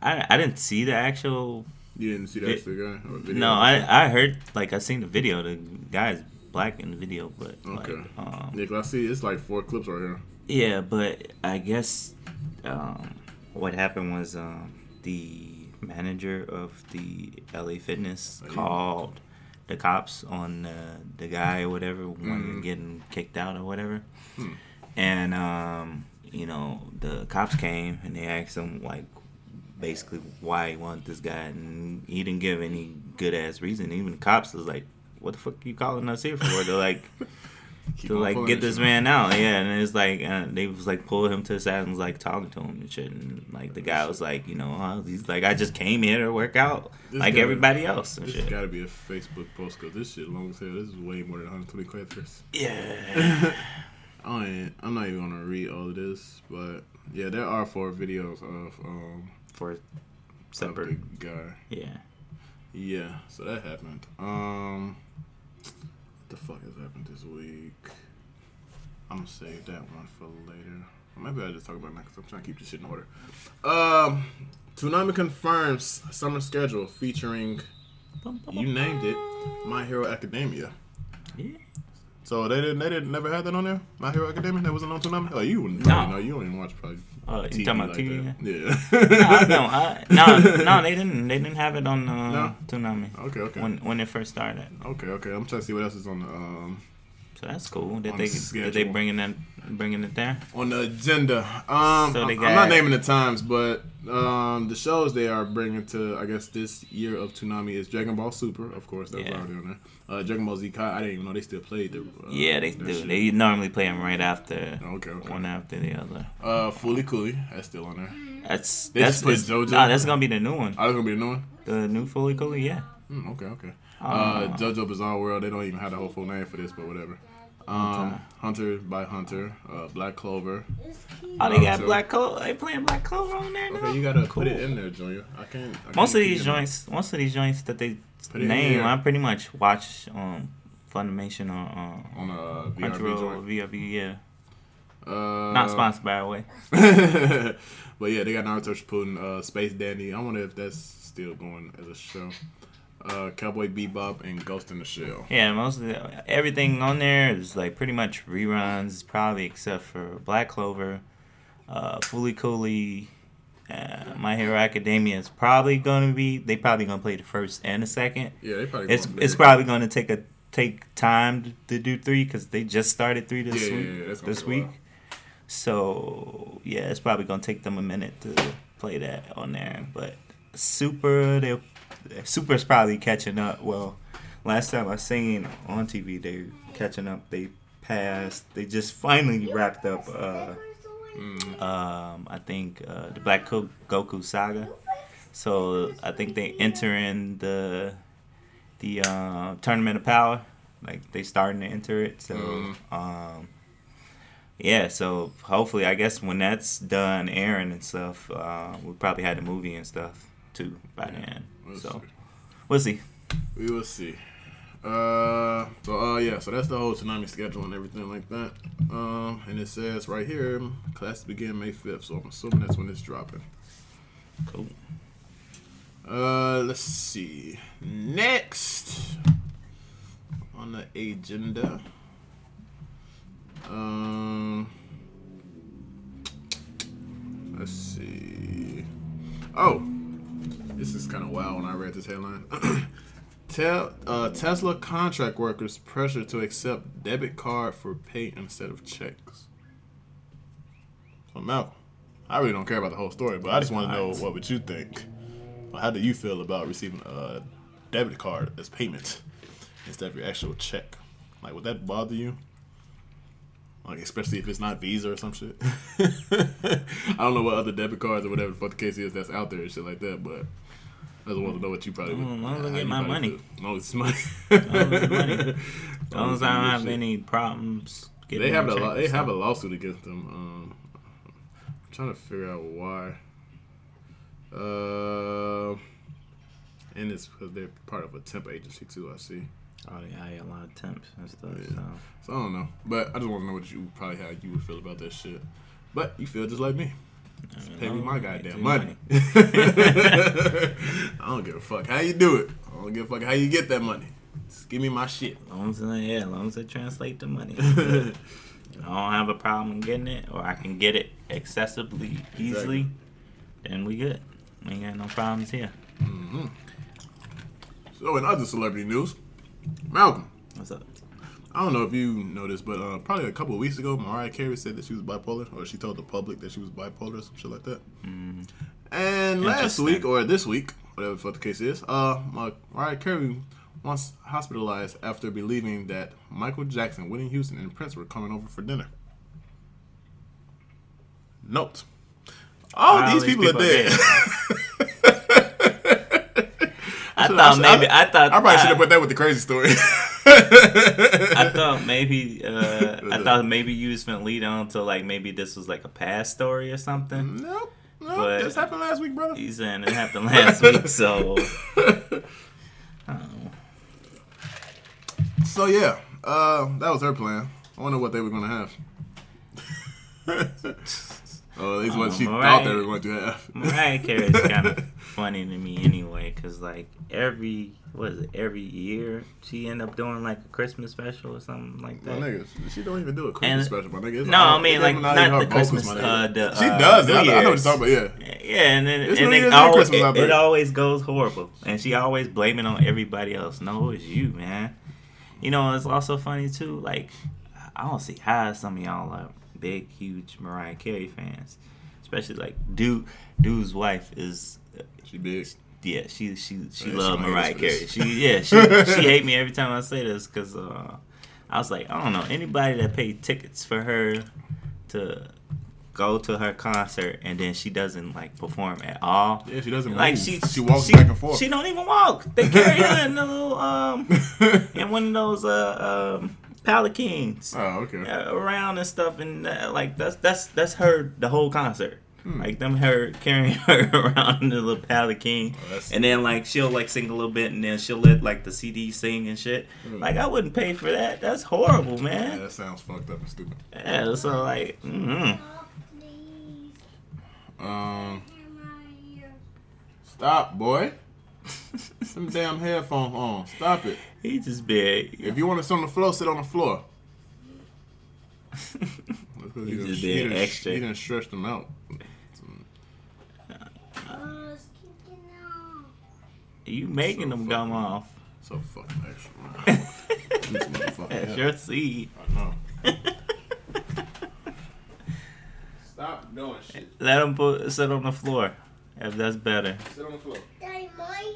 I I didn't see the actual.
You didn't see that
It-
the guy? Video?
No, I I heard like I seen the video. The guy's black in the video, but
Okay.
like um
Nick, I see it's like four clips right here.
Yeah, but I guess um, what happened was um, the manager of the LA Fitness
Oh,
called the cops on uh, the guy or whatever when
Mm.
getting kicked out or whatever,
Hmm.
and um, you know the cops came and they asked him like basically why he wanted this guy, and he didn't give any good ass reason. Even the cops was like, "What the fuck are you calling us here for?" They're like.
Keep
to like get this man out. Yeah, and it's like uh, they was like pulling him to the side and was like talking to him and shit. And like the guy was like, you know, huh? he's like, I just came here to work out
This
like everybody else and
This
shit.
has got to be a Facebook post because this shit long as hell. This is way more than 120 characters.
Yeah.
I ain't, I'm not even gonna read all of this, but yeah, there are four videos of um
For separate.
guy.
Yeah.
Yeah, so that happened. Um, the fuck has happened this week? I'm gonna save that one for later. Or maybe I'll just talk about it because I'm trying to keep this shit in order. Um, Toonami confirms summer schedule featuring you named it, My Hero Academia.
Yeah.
So they didn't, they didn't never had that on there. My Hero Academia that wasn't on Toonami. Oh, you wouldn't
No.
know. You don't even watch probably.
Oh, you
TV
talking about
like
TV?
that.
no, I
Yeah.
don't. I, no, no, they didn't. They didn't have it on uh,
No?
Toonami
okay, okay,
when when it first started.
okay, okay. I'm trying to see what else is on the um
So that's cool. Did
On
they
the
did they bringing that bringing it there?
on the agenda. Um,
So they
I'm
got-
not naming the times, but um, the shows they are bringing to I guess this year of Toonami is Dragon Ball Super, of course, that was
Yeah.
already on there. Uh, Dragon Ball Z Kai, I didn't even know they still played the. Uh,
Yeah, they do.
shit.
They normally play them right after
Okay, okay.
one after the other.
Uh, Fooly Cooly, that's still on there.
That's
They
that's
just put JoJo?
Nah, that's gonna be the new one.
Oh, that's gonna be a new one.
The new Fooly Cooly, yeah.
Hmm, okay, okay.
Oh.
Uh, JoJo Bizarre World, they don't even have the whole full name for this, but whatever. Um,
Okay.
Hunter by Hunter, uh, Black Clover.
Oh, they got
so-
Black Clover. They playing Black Clover on there now.
Okay, you gotta
Cool.
put it in there, Junior. I can't. I
Most
can't
of
keep
these
it-
joints, most of these joints that they
Put
name,
here.
I pretty much watch um Funimation or uh,
on a VRV
Crunchyroll,
joint.
VRV. Yeah,
Uh,
not sponsored by the way.
but yeah, they got Naruto Shippuden, uh, Space Dandy. I wonder if that's still going as a show. Uh, Cowboy Bebop and Ghost in the Shell.
Yeah, most of the, everything on there is like pretty much reruns, probably except for Black Clover, uh, Fooly Cooly, uh, My Hero Academia is probably gonna be. They probably gonna play the first and the second.
Yeah, they probably.
It's
going
it's probably gonna take a take time to, to do three because they just started three this
Yeah, yeah,
week.
yeah, that's gonna
this week. So yeah, it's probably gonna take them a minute to play that on there. But Super, they Super's probably catching up. Well, last time I seen on TV, they catching up. They passed. They just finally wrapped up. Uh,
Mm.
um, I think uh, the Black Go- Goku saga. So I think they entering the the uh, tournament of power. Like they starting to enter it. So
Mm.
um, yeah. So hopefully, I guess when that's done airing and stuff, uh, we'll probably have the movie and stuff too by then.
We'll
so
see.
we'll see.
We will see. Uh, so uh, yeah, so that's the whole Toonami schedule and everything like that. Um, and it says right here, class begin May fifth. So I'm assuming that's when it's dropping.
Cool.
Uh, let's see. Next on the agenda. Um, let's see. Oh, this is kind of wild when I read this headline. Tel, uh, Tesla contract workers pressure to accept debit card for pay instead of checks. So Malcolm, I really don't care about the whole story, but I just want to know what would you think. Or How do you feel about receiving a debit card as payment instead of your actual check? Like, would that bother you? Like, especially if it's not Visa or some shit. I don't know what other debit cards or whatever the fuck the case is that's out there and shit like that, but I just want to know what you probably would.
As long as I get my money.
feel. As long as it's money.
it's money. As long as I don't have
Shit.
any problems getting
They have a they have a lawsuit against them. Um, I'm trying to figure out why. Uh, and it's because they're part of a temp agency too. I see.
Oh yeah, I got a lot of temps and stuff.
Yeah.
So.
So I don't know, but I just want to know what you probably how you would feel about that shit. But you feel just like me. Just pay me my goddamn money. I don't give a fuck how you do it. I don't give a fuck how you get that money. Just give me my shit.
As long as I, yeah, as long as I translate the money. I don't have a problem in getting it, or I can get it accessibly easily. Then we good. We ain't got no problems here.
hmm So in other celebrity news, Malcolm.
What's up?
I don't know if you know this, but uh, probably a couple of weeks ago, Mariah Carey said that she was bipolar, or she told the public that she was bipolar, or some shit like that.
Mm,
And last week, or this week, whatever the case is, uh, Mariah Carey once hospitalized after believing that Michael Jackson, Whitney Houston, and Prince were coming over for dinner. Note. All,
All
these,
these
people,
people
are
are
dead.
I
should-
thought maybe I thought
I probably should have put that with the crazy story.
I thought maybe uh, I thought maybe you was gonna lead on to like maybe this was like a past story or something.
Nope. Nope.
But-
this happened last week, brother.
He's saying it happened last week, so
So yeah, uh, that was her plan. I wonder what they were gonna have. oh, at least what
Oh,
she thought they were going to have.
Mariah Carey is kind of funny to me anyway, cause like every what is it every year she end up doing like a Christmas special or something like that.
My
that.
nigga, she don't even do a Christmas
And-
special, my nigga. It's
No,
all-
I mean like not,
her
the Christmas.
nigga.
Uh, the,
she
uh,
does.
New
I, I know what you're talking about. Yeah.
Yeah, and then
It's
and it always, it, it always goes horrible, and she always blaming on everybody else. No, it's you, man. You know, it's also funny too. Like, I don't see how some of y'all are big, huge Mariah Carey fans, especially like dude. Dude's wife is,
She big.
Yeah, she she she
Yeah,
love
she
Mariah
hate us for
Carey. She yeah, she she hate me every time I say this because uh, I was like, I don't know anybody that paid tickets for her to go to her concert and then she doesn't like perform at all.
Yeah, she doesn't
Like she,
she walks
she-
back and forth.
She don't even walk. They carry her in a little um in one of those uh um palanquins
oh, okay.
uh, around and stuff, and uh, like that's that's that's her the whole concert.
Hmm.
Like them her carrying her around in a little palanquin,
Oh,
and then like she'll like sing a little bit, and then she'll let like the CD sing and shit.
Hmm.
Like I wouldn't pay for that. That's horrible,
Yeah,
man.
that sounds fucked up and stupid.
Yeah, so like, mm
Please,
Um,
in my ear.
stop, boy. Some damn headphones on. Stop it.
he just big.
If you want to sit on the floor, sit on the floor.
He
he done-
just
he done-
extra.
He done stretched them out.
Oh, it's kicking off.
You making
So
them come off.
So fucking extra. Man.
That's
yeah.
your seed.
I know. Stop doing shit.
Let them put sit on the floor. If that's better.
Sit on the floor.
Daddy, might.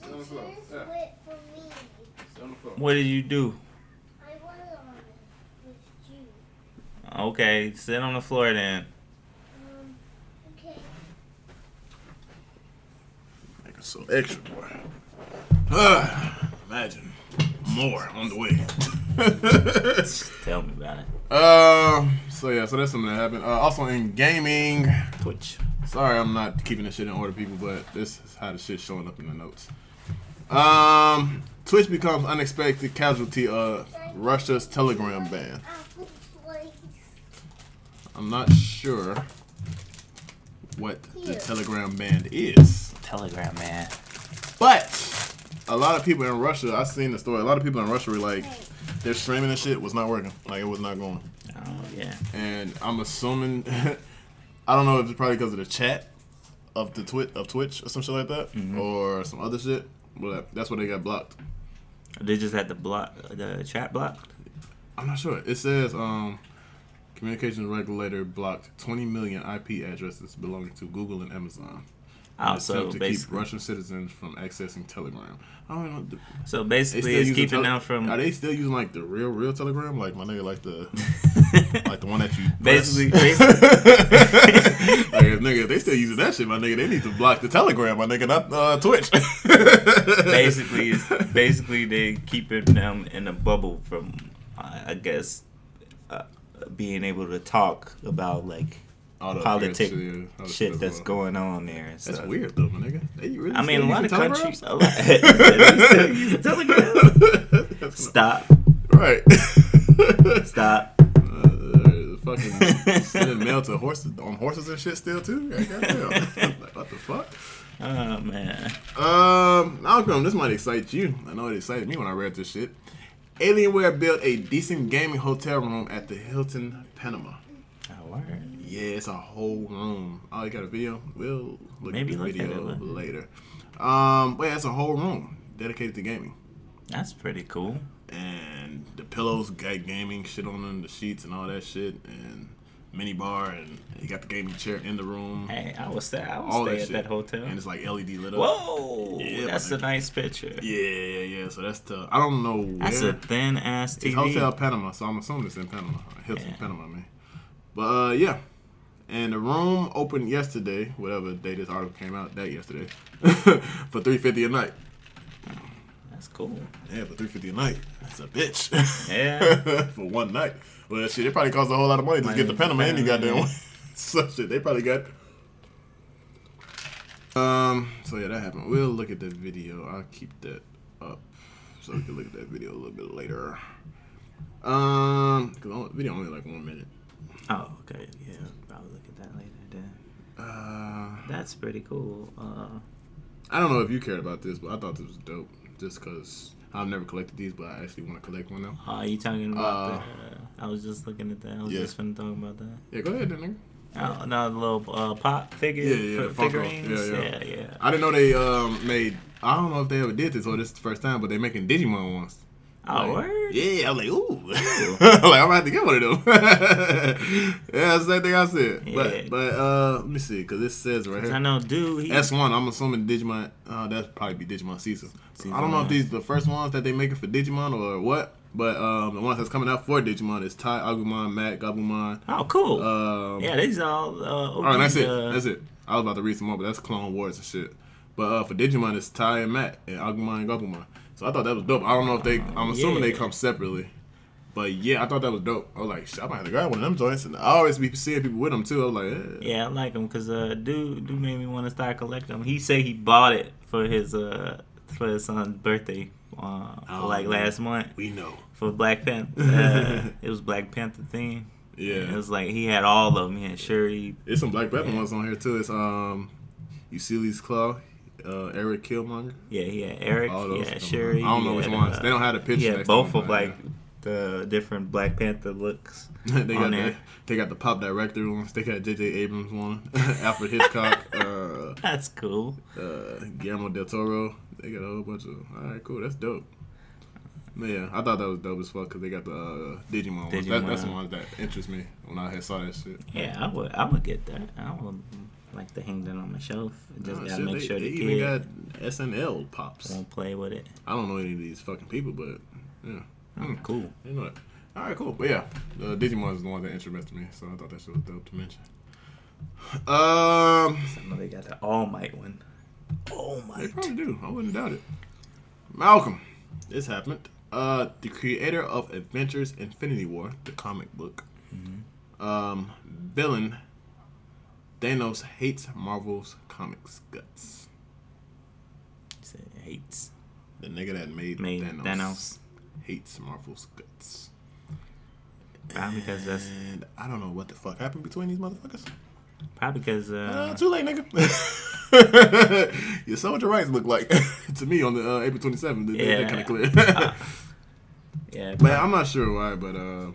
Sit on the floor. Yeah.
for me.
Sit on the floor.
What did you do?
I was on it with you.
Okay, sit on the floor then.
Um, okay.
Make it so extra, boy. Ah, imagine more on the way.
Tell me about it.
uh, so yeah, so that's something that happened. Uh, also in gaming,
Twitch.
sorry I'm not keeping this shit in order, people, but this is how the shit's showing up in the notes. Um, Twitch becomes unexpected casualty of Russia's Telegram ban. I'm not sure what the Telegram ban is.
Telegram man.
But a lot of people in Russia, I've seen the story. A lot of people in Russia were like, their streaming and shit was not working. Like it was not going.
Oh yeah.
And I'm assuming, I don't know if it's probably because of the chat of the twit of Twitch or some shit like that,
Mhm.
or some other shit. But that's why they got blocked.
They just had the block the chat blocked.
I'm not sure. It says um, communications regulator blocked 20 million IP addresses belonging to Google and Amazon.
Oh, so
to keep Russian citizens from accessing Telegram. I don't know.
so basically, it's keeping
tele-
them from
Are they still using like the real, real Telegram? Like my nigga, like the like the one that you press?
Basically-
like, nigga, they still using that shit, my nigga. They need to block the Telegram, my nigga, not uh, Twitch.
basically, it's, basically they keeping them in a bubble from, uh, I guess, uh, being able to talk about like
the
politic
shit, yeah, all the
shit that's going on there. And
That's
stuff.
weird though, my nigga. They really
I mean, a lot of countries. A lot, they still use Telegram.
That's
Stop.
Right.
Stop.
Uh, fucking sending mail to horses on horses and shit still too. Like, what the fuck?
Oh man.
Um, Malcolm, this might excite you. I know it excited me when I read this shit. Alienware built a decent gaming hotel room at the Hilton Panama.
Oh, word.
Yeah, it's a whole room. Oh, you got a video? We'll look
Maybe
at the
look at
video
it.
later. Um, but yeah, it's a whole room dedicated to gaming.
That's pretty cool.
And the pillows got gaming shit on them, the sheets and all that shit. And mini bar, and you got the gaming chair in the room.
Hey, I was there. I
all
was
that
stay at
shit.
that hotel.
and it's like LED lit up.
Whoa,
Yeah,
that's a nice picture.
Yeah, yeah, yeah. So that's the. I don't know where.
That's a thin ass
It's
TV.
Hotel Panama, so I'm assuming it's in Panama. Hilton,
Yeah.
Panama, man. But uh, yeah. And the room opened yesterday, whatever day this article came out, that yesterday, for three fifty a night.
That's cool.
Yeah, for three fifty a night. That's a bitch.
Yeah.
for one night. Well, shit, it probably costs a whole lot of money to get the Panama any goddamn way. so shit, they probably got. Um. So yeah, that happened. We'll look at the video. I'll keep that up so we can look at that video a little bit later. Um, cause the video only like one minute.
Oh, okay. Yeah, I'll look at that later. Then.
Uh,
That's pretty cool. Uh,
I don't know if you cared about this, but I thought this was dope. Just cause I've never collected these, but I actually want to collect one now.
are you talking about
Uh,
the? I was just looking at that. I was
yeah.
just finna talk about that.
Yeah, go ahead, then, nigga.
Oh, no, the little uh, pop figure
Yeah, yeah,
fi- figurines.
Yeah,
Yeah,
yeah.
yeah.
I didn't know they um made. I don't know if they ever did this or this is the first time, but they're making Digimon ones.
Oh,
Like,
word.
Yeah, I'm like, ooh. like, I'm gonna have to get one of them. yeah, that's the same thing I said.
Yeah.
But, but uh, let me see, because it says right
here. I know, dude. He,
S1, I'm assuming Digimon, uh, that'd probably be Digimon Caesar. I don't know if these the first ones that they making for Digimon or what, but um, the ones that's coming out for Digimon is Tai, Agumon, Matt, Gabumon.
oh, cool.
Um,
yeah, these all. Uh,
all right, that's it.
uh,
That's it. I was about to read some more, but that's Clone Wars and shit. But uh, for Digimon, it's Tai and Matt, and Agumon and Gabumon. So I thought that was dope. I don't know if they. I'm assuming they come separately. But yeah, I thought that was dope. I was like, shit, I might have to grab one of them joints. And I always be seeing people with them too. I was like, eh.
Yeah, I like them because uh, dude, dude made me want to start collecting them. He said he bought it for his uh for his son's birthday, uh,
Oh,
like last month
we know.
for Black Panther. Uh, it was Black Panther theme.
Yeah,
It was like he had all of them. He had Shuri.
There's some Black Panther
Yeah.
ones on here too. It's um, Ulysses Klaue, uh, Eric Killmonger.
Yeah, he had Eric.
yeah,
He
those.
had
come
Shuri.
I don't know which ones.
uh,
they don't have the picture. Next
both of like the different Black Panther looks.
yeah. they got the, they got the pop director ones. They got J.J. Abrams one, Alfred Hitchcock, uh,
That's cool.
uh, Guillermo del Toro. They got a whole bunch of. All right, cool. That's dope. Yeah, I thought that was dope as fuck because they got the uh, Digimon, ones. That, that's the
Digimon.
ones that interest me when I had saw that shit.
Yeah, I would. I would get that. I would like to hang that on my shelf. Just
Nah,
gotta
shit,
make
they,
sure
they
the
even got SNL pops.
won't play with it.
I don't know any of these fucking people, but yeah. Hmm.
Cool.
You know it. All right, cool. But yeah, the Digimon is the one that interested me, so I thought that shit was dope to mention. Um,
I know they got the All Might one. All Might.
they probably do. I wouldn't doubt it. Malcolm, this happened. Uh, the creator of Avengers Infinity War, the comic book, um, villain Thanos hates Marvel's comics guts.
Said hates.
The nigga that made,
Made
Thanos,
Thanos.
hates Marvel's guts.
Probably because that's
And I don't know what the fuck happened between these motherfuckers.
probably because
Uh,
uh,
too late, nigga. Your soldier rights look like to me on the uh, April 27th. They,
Yeah.
kind of clear.
yeah,
but I'm not sure why. But uh,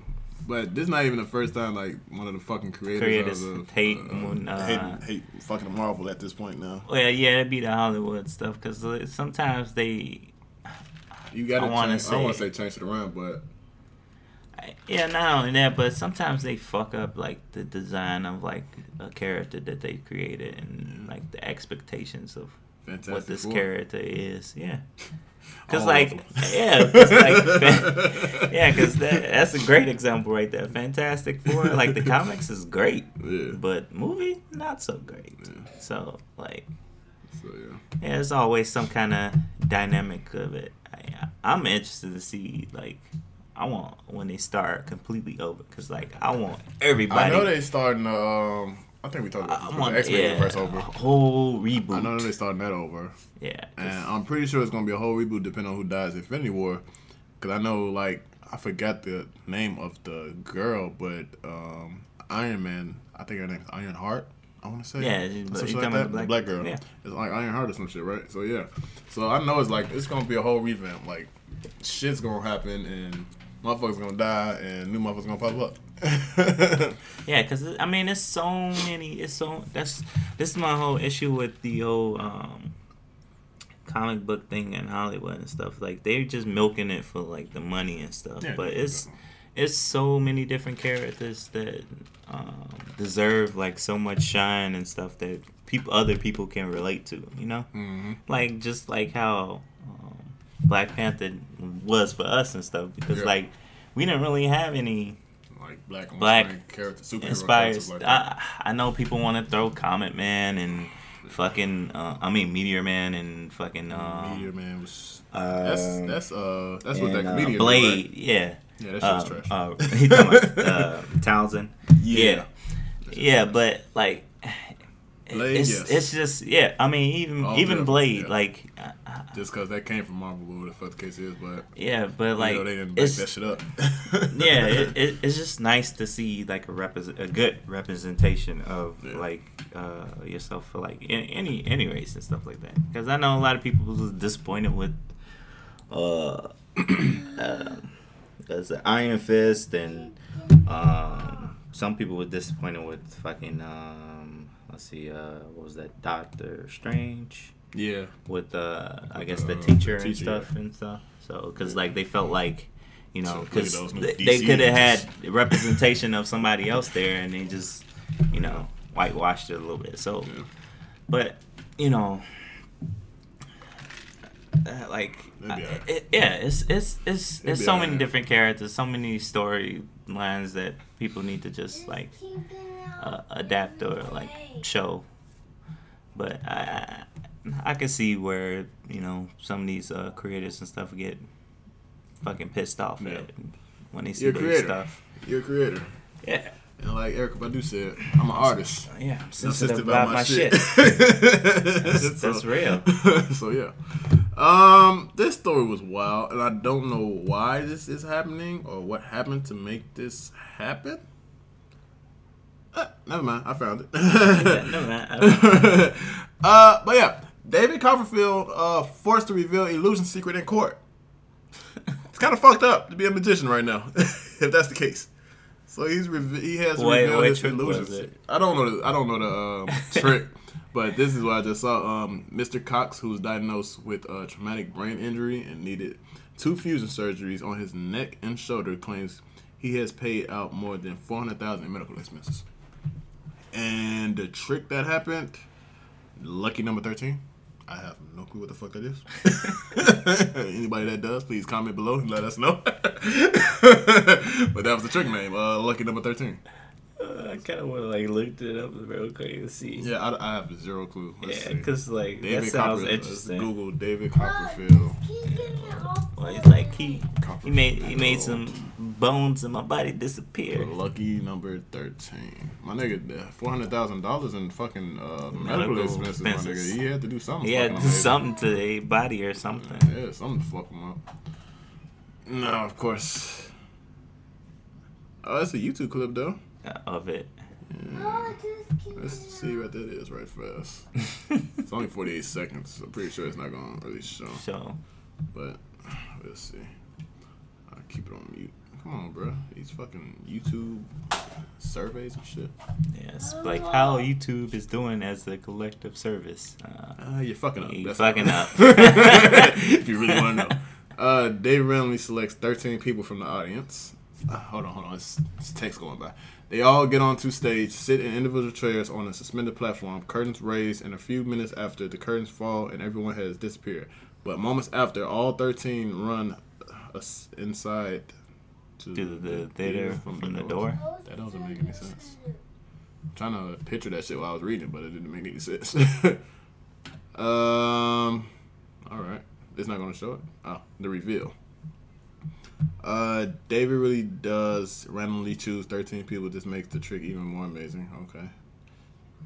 but this is not even the first time like one of the fucking creators,
Creators
of,
hate
uh,
when, uh,
hate, hate fucking Marvel at this point now.
well, yeah, it'd be the Hollywood stuff because sometimes they,
You got to
I wanna
change. I don't want to
say-
say change it around, but
yeah, not only that, but sometimes they fuck up like the design of like a character that they created and like the expectations of
Fantastic
what this
Four.
character is. Yeah. Cause like, yeah, cause like, yeah, cause that, that's a great example right there. Fantastic Four, like the comics is great,
Yeah.
but movie not so great.
Yeah.
So like,
So yeah.
yeah, there's always some kind of dynamic of it. I, I'm interested to see like, I want when they start completely over, cause like I want everybody.
I know they starting. Um, I think we talked about this, the X Men
yeah,
universe
a
over.
whole reboot.
I know they're starting that over.
Yeah.
And I'm pretty sure it's gonna be a whole reboot depending on who dies in Infinity War. Cause I know like I forgot the name of the girl, but um, Iron Man. I think her name's Iron Heart. I want to say.
Yeah, you-
some
you talking
like
about the
The
black-
black girl.
yeah.
It's like Iron Heart or some shit, right? So yeah. So I know it's like it's gonna be a whole revamp. Like shit's gonna happen and motherfuckers gonna die and new motherfuckers gonna pop up.
Yeah, because I mean, it's so many. It's so that's this is my whole issue with the old um, comic book thing in Hollywood and stuff. Like they're just milking it for like the money and stuff.
Yeah,
but it's it's so many different characters that um, deserve like so much shine and stuff that people other people can relate to. You know,
hmm
like just like how Black Panther was for us and stuff because
Yeah.
like we didn't really have any
Like black
Black
character, superhero
inspired.
like.
I, I know people want to throw Comet Man and fucking uh, I mean Meteor Man and fucking um,
Meteor Man was.
um,
That's that's uh that's what that
and, uh,
comedian. did,
Blade.
right?
Yeah.
Yeah, that
Uh,
shit's trash.
uh, talking about uh, Townsend. Yeah.
Shit's
Yeah, but like,
Blade,
it's
yes.
it's just yeah. I mean, even
All
even Blade,
yeah.
like, uh, uh,
just because that came from Marvel, whatever the fuck the case is, but
yeah, but
like know, they didn't back
it's
that shit up.
yeah, it, it, it's just nice to see like a represent a good representation of
Yeah.
like uh, yourself for like any, any any race and stuff like that. Because I know a lot of people was disappointed with uh, uh as the Iron Fist and um, some people were disappointed with fucking um, let's see uh, what was that Doctor Strange
yeah,
with uh I guess the
the, uh,
teacher
the
and
teacher,
stuff and stuff. So because like they felt like you know because
those new
they, could have had representation of somebody else there and they just you know whitewashed it a little bit. So
Yeah.
but you know. Uh, like
It'd
I- it, yeah it's it's it's there's so many different characters so many storylines that people need to just like uh, adapt or like show. But I, I can see where you know some of these uh, creators and stuff get fucking pissed off
Yeah.
at when they see
You're creator.
stuff.
you're a creator,
Yeah,
and like Erykah Badu said, I'm an artist.
yeah, I'm sensitive about my shit.
that's,
that's real.
so yeah, um, this story was wild, and I don't know why this is happening or what happened to make this happen. Uh, never mind, I found it.
Never mind.
Uh, but yeah, David Copperfield uh, forced to reveal illusion secret in court. It's kind of fucked up to be a magician right now, if that's the case. So he's reve- he has
What-
revealed
what
his illusion.
was it?
secret. I don't know. The, I don't know the um, trick, but this is what I just saw. Um, Mr. Cox, who was diagnosed with a traumatic brain injury and needed two fusion surgeries on his neck and shoulder, claims he has paid out more than four hundred thousand in medical expenses. And the trick that happened, lucky number thirteen. I have no clue what the fuck that is. Anybody that does, please comment below and let us know. but that was the trick name, uh, lucky number thirteen.
I kind of want to like look it up real quick and see.
Yeah, I, I have zero clue. Let's
Yeah, because like
David
that sounds
Copperfield.
interesting.
Google David Copperfield.
Well, he's like he he made he made some bones in my body disappear.
Lucky number thirteen. My nigga, four hundred thousand dollars in fucking uh, medical,
Medical
expenses, My nigga, he had to do something.
He had to do something to their body or something.
Yeah, something to fuck him up. No, of course. Oh, that's a YouTube clip though.
uh, Of it.
Let's see what that is right fast. It's only 48 seconds. I'm pretty sure it's not gonna really show.
So
But let's see. I'll keep it on mute. Come on, bro. These fucking YouTube surveys and shit.
yes, like how YouTube is doing as a collective service. Uh,
Uh, you're fucking up.
You
That's
fucking up.
if you really want to know. Uh, Dave randomly selects 13 people from the audience. Uh, hold on, hold on. It's, it's text going by. They all get onto stage, sit in individual chairs on a suspended platform, curtains raised, and a few minutes after, the curtains fall and everyone has disappeared. But moments after, all 13 run us inside to
to the theater from the door.
That doesn't make any sense. I'm trying to picture that shit while I was reading, but it didn't make any sense. um, all right, it's not gonna show it. Oh, the reveal. Uh, David really does randomly choose 13 people. Just makes the trick even more amazing. Okay,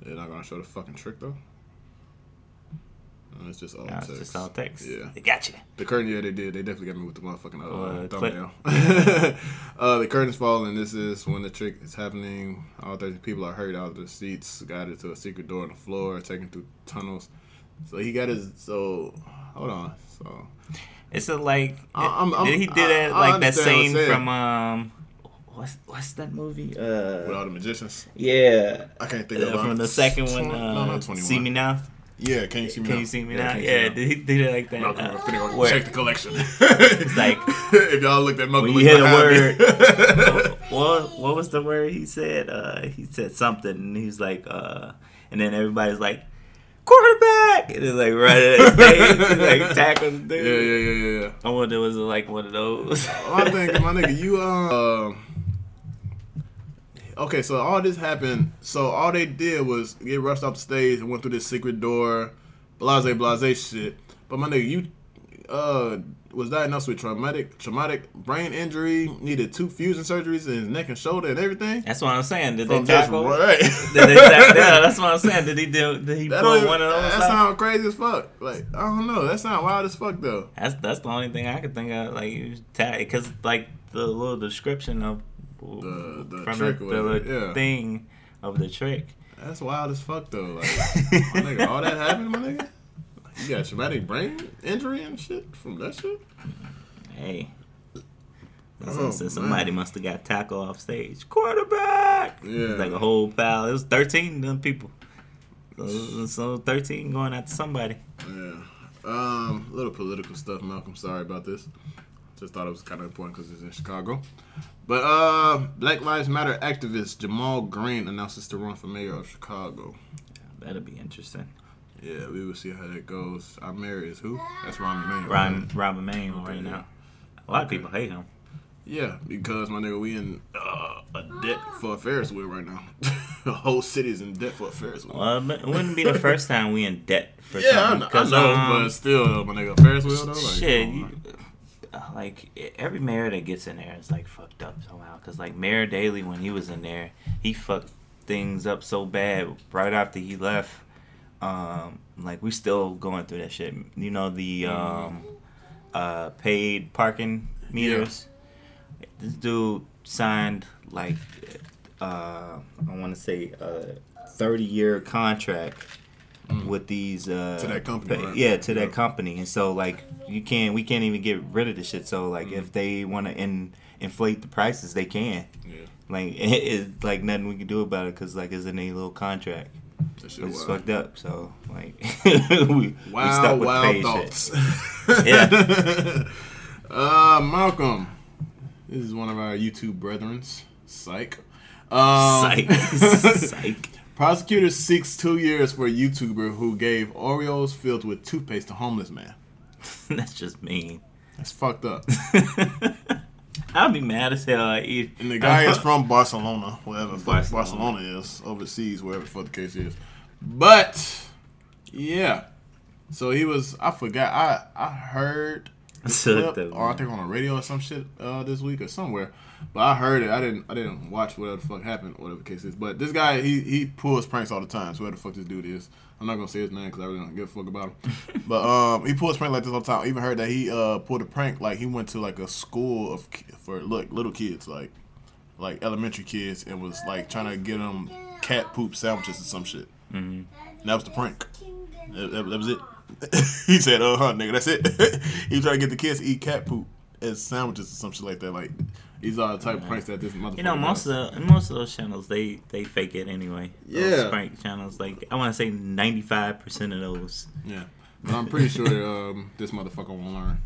they're not gonna show the fucking trick though. No, it's just all
it's
text.
just all text.
Yeah.
They got you.
The curtain, yeah, they did. They definitely got me with the motherfucking uh,
Uh,
thumbnail. uh, the curtains fall, and this is when the trick is happening. All 30 people are hurried out of their seats, guided to a secret door on the floor, taken through tunnels. So he got his. So hold on. So
It's a like.
I'm- I'm-
did he do
I-
that
I
like that scene from um, what's what's that movie?
with
Uh,
all the magicians,
yeah,
I can't think
uh,
of
from
it.
the second one. Uh,
no, not 21.
See me now.
Yeah, can you see me
Can
now?
you see me
Yeah,
now?
Can You See Me
Yeah,
Now?
did he did it like that?
Malcolm,
uh,
we're finna go
where-
check the collection.
It's like
if y'all looked at Malcolm,
when you
look
hear the
behind me.
what what was the word he said? Uh, he said something, and he's like, uh, and then everybody's like, quarterback, and it's like right at his stage, like tackling
yeah,
dude.
yeah, yeah, yeah, yeah.
I wonder was it like one of those?
I think my nigga, you uh, okay. So all this happened. So all they did was get rushed off the stage and went through this secret door, blase blase shit. But my nigga, you uh was diagnosed with traumatic traumatic brain injury, needed two fusion surgeries in his neck and shoulder and everything.
That's what I'm saying. Did
From
they tackle?
right.
Did they tackle? Yeah, that's what I'm saying. Did he do? Did he
That,
pull one of those?
that
out?
sound crazy as fuck. Like I don't know. That sound wild as fuck though.
That's that's the only thing I could think of. Like you tag because like the little description of
The- the
from
trick
the, the
yeah.
thing of the trick.
That's wild as fuck though. Like my nigga, all that happened, my nigga. You got traumatic brain injury and shit from that shit.
Hey.
Oh,
I said.
man.
somebody must have got tackled off stage. Quarterback.
Yeah.
Like a whole pile. It was thirteen them people. So, so thirteen going after somebody.
Yeah. Um, little political stuff, Malcolm. Sorry about this. Just thought it was kind of important because it's in Chicago. But uh, Black Lives Matter activist Ja'Mal Green announces to run for mayor of Chicago.
Yeah, That'll be interesting.
Yeah, we will see how that goes. Our mayor is who? That's Ron Mayor.
Ryan Robin Maine
Okay,
right
yeah.
now. A lot
Okay.
of people hate him.
Yeah, because my nigga, we in uh, a debt for a Ferris wheel right now. the whole city's in debt for a Ferris wheel.
Well, it wouldn't be the first time we in debt for
yeah, I
something.
know, I
'cause,
know
um,
but still, my nigga, Ferris wheel though. Like,
shit,
come
you,
on, man.
like every mayor that gets in there is like fucked up somehow. Cause like Mayor Daley, when he was in there, he fucked things up so bad right after he left. Um, like we still going through that shit. You know the um, uh, paid parking meters. This dude signed like uh, I want to say a thirty year contract with these uh,
Mm. To that company,
pa-
right?
Yeah, to
Yeah.
that company, and so like you can't, we can't even get rid of the shit. So like
Mm.
if they want to in, inflate the prices, they can.
Yeah,
Like it, it's like nothing we can do about it because like it's in a little contract.
that shit
It's
wild.
fucked up. So like we, we
Wild,
stuck with
wild
paid shit.
thoughts.
Yeah.
uh, Malcolm. This is one of our YouTube brethrens. Psych. Um,
Psych. Psych.
Prosecutor seeks two years for a YouTuber who gave Oreos filled with toothpaste to homeless man.
That's just mean.
That's fucked up.
I'll be mad as hell. I eat.
And the guy is from Barcelona, wherever
Barcelona.
Barcelona is, overseas, wherever the the case is. But yeah, so he was. I forgot. I I heard the clip, or I think on the radio or some shit uh, this week or somewhere. But I heard it. I didn't. I didn't watch whatever the fuck happened, whatever the case is. But this guy, he he pulls pranks all the time. So whoever the fuck this dude is, I'm not gonna say his name because I really don't give a fuck about him. but um, he pulls pranks like this all the time. I even heard that he uh pulled a prank like he went to like a school of for look little kids like like elementary kids and was like trying to get them cat poop sandwiches or some shit.
Mhm.
That was the prank. That, that- that was it. he said, "Uh huh, nigga, that's it." he was trying to get the kids to eat cat poop as sandwiches or some shit like that. Like these are the type of pranks that this motherfucker.
You know, most
does.
of the, most of those channels they they fake it anyway. Those
Yeah.
prank channels. Like I want to say ninety five percent of those.
yeah, but I'm pretty sure um, this motherfucker won't learn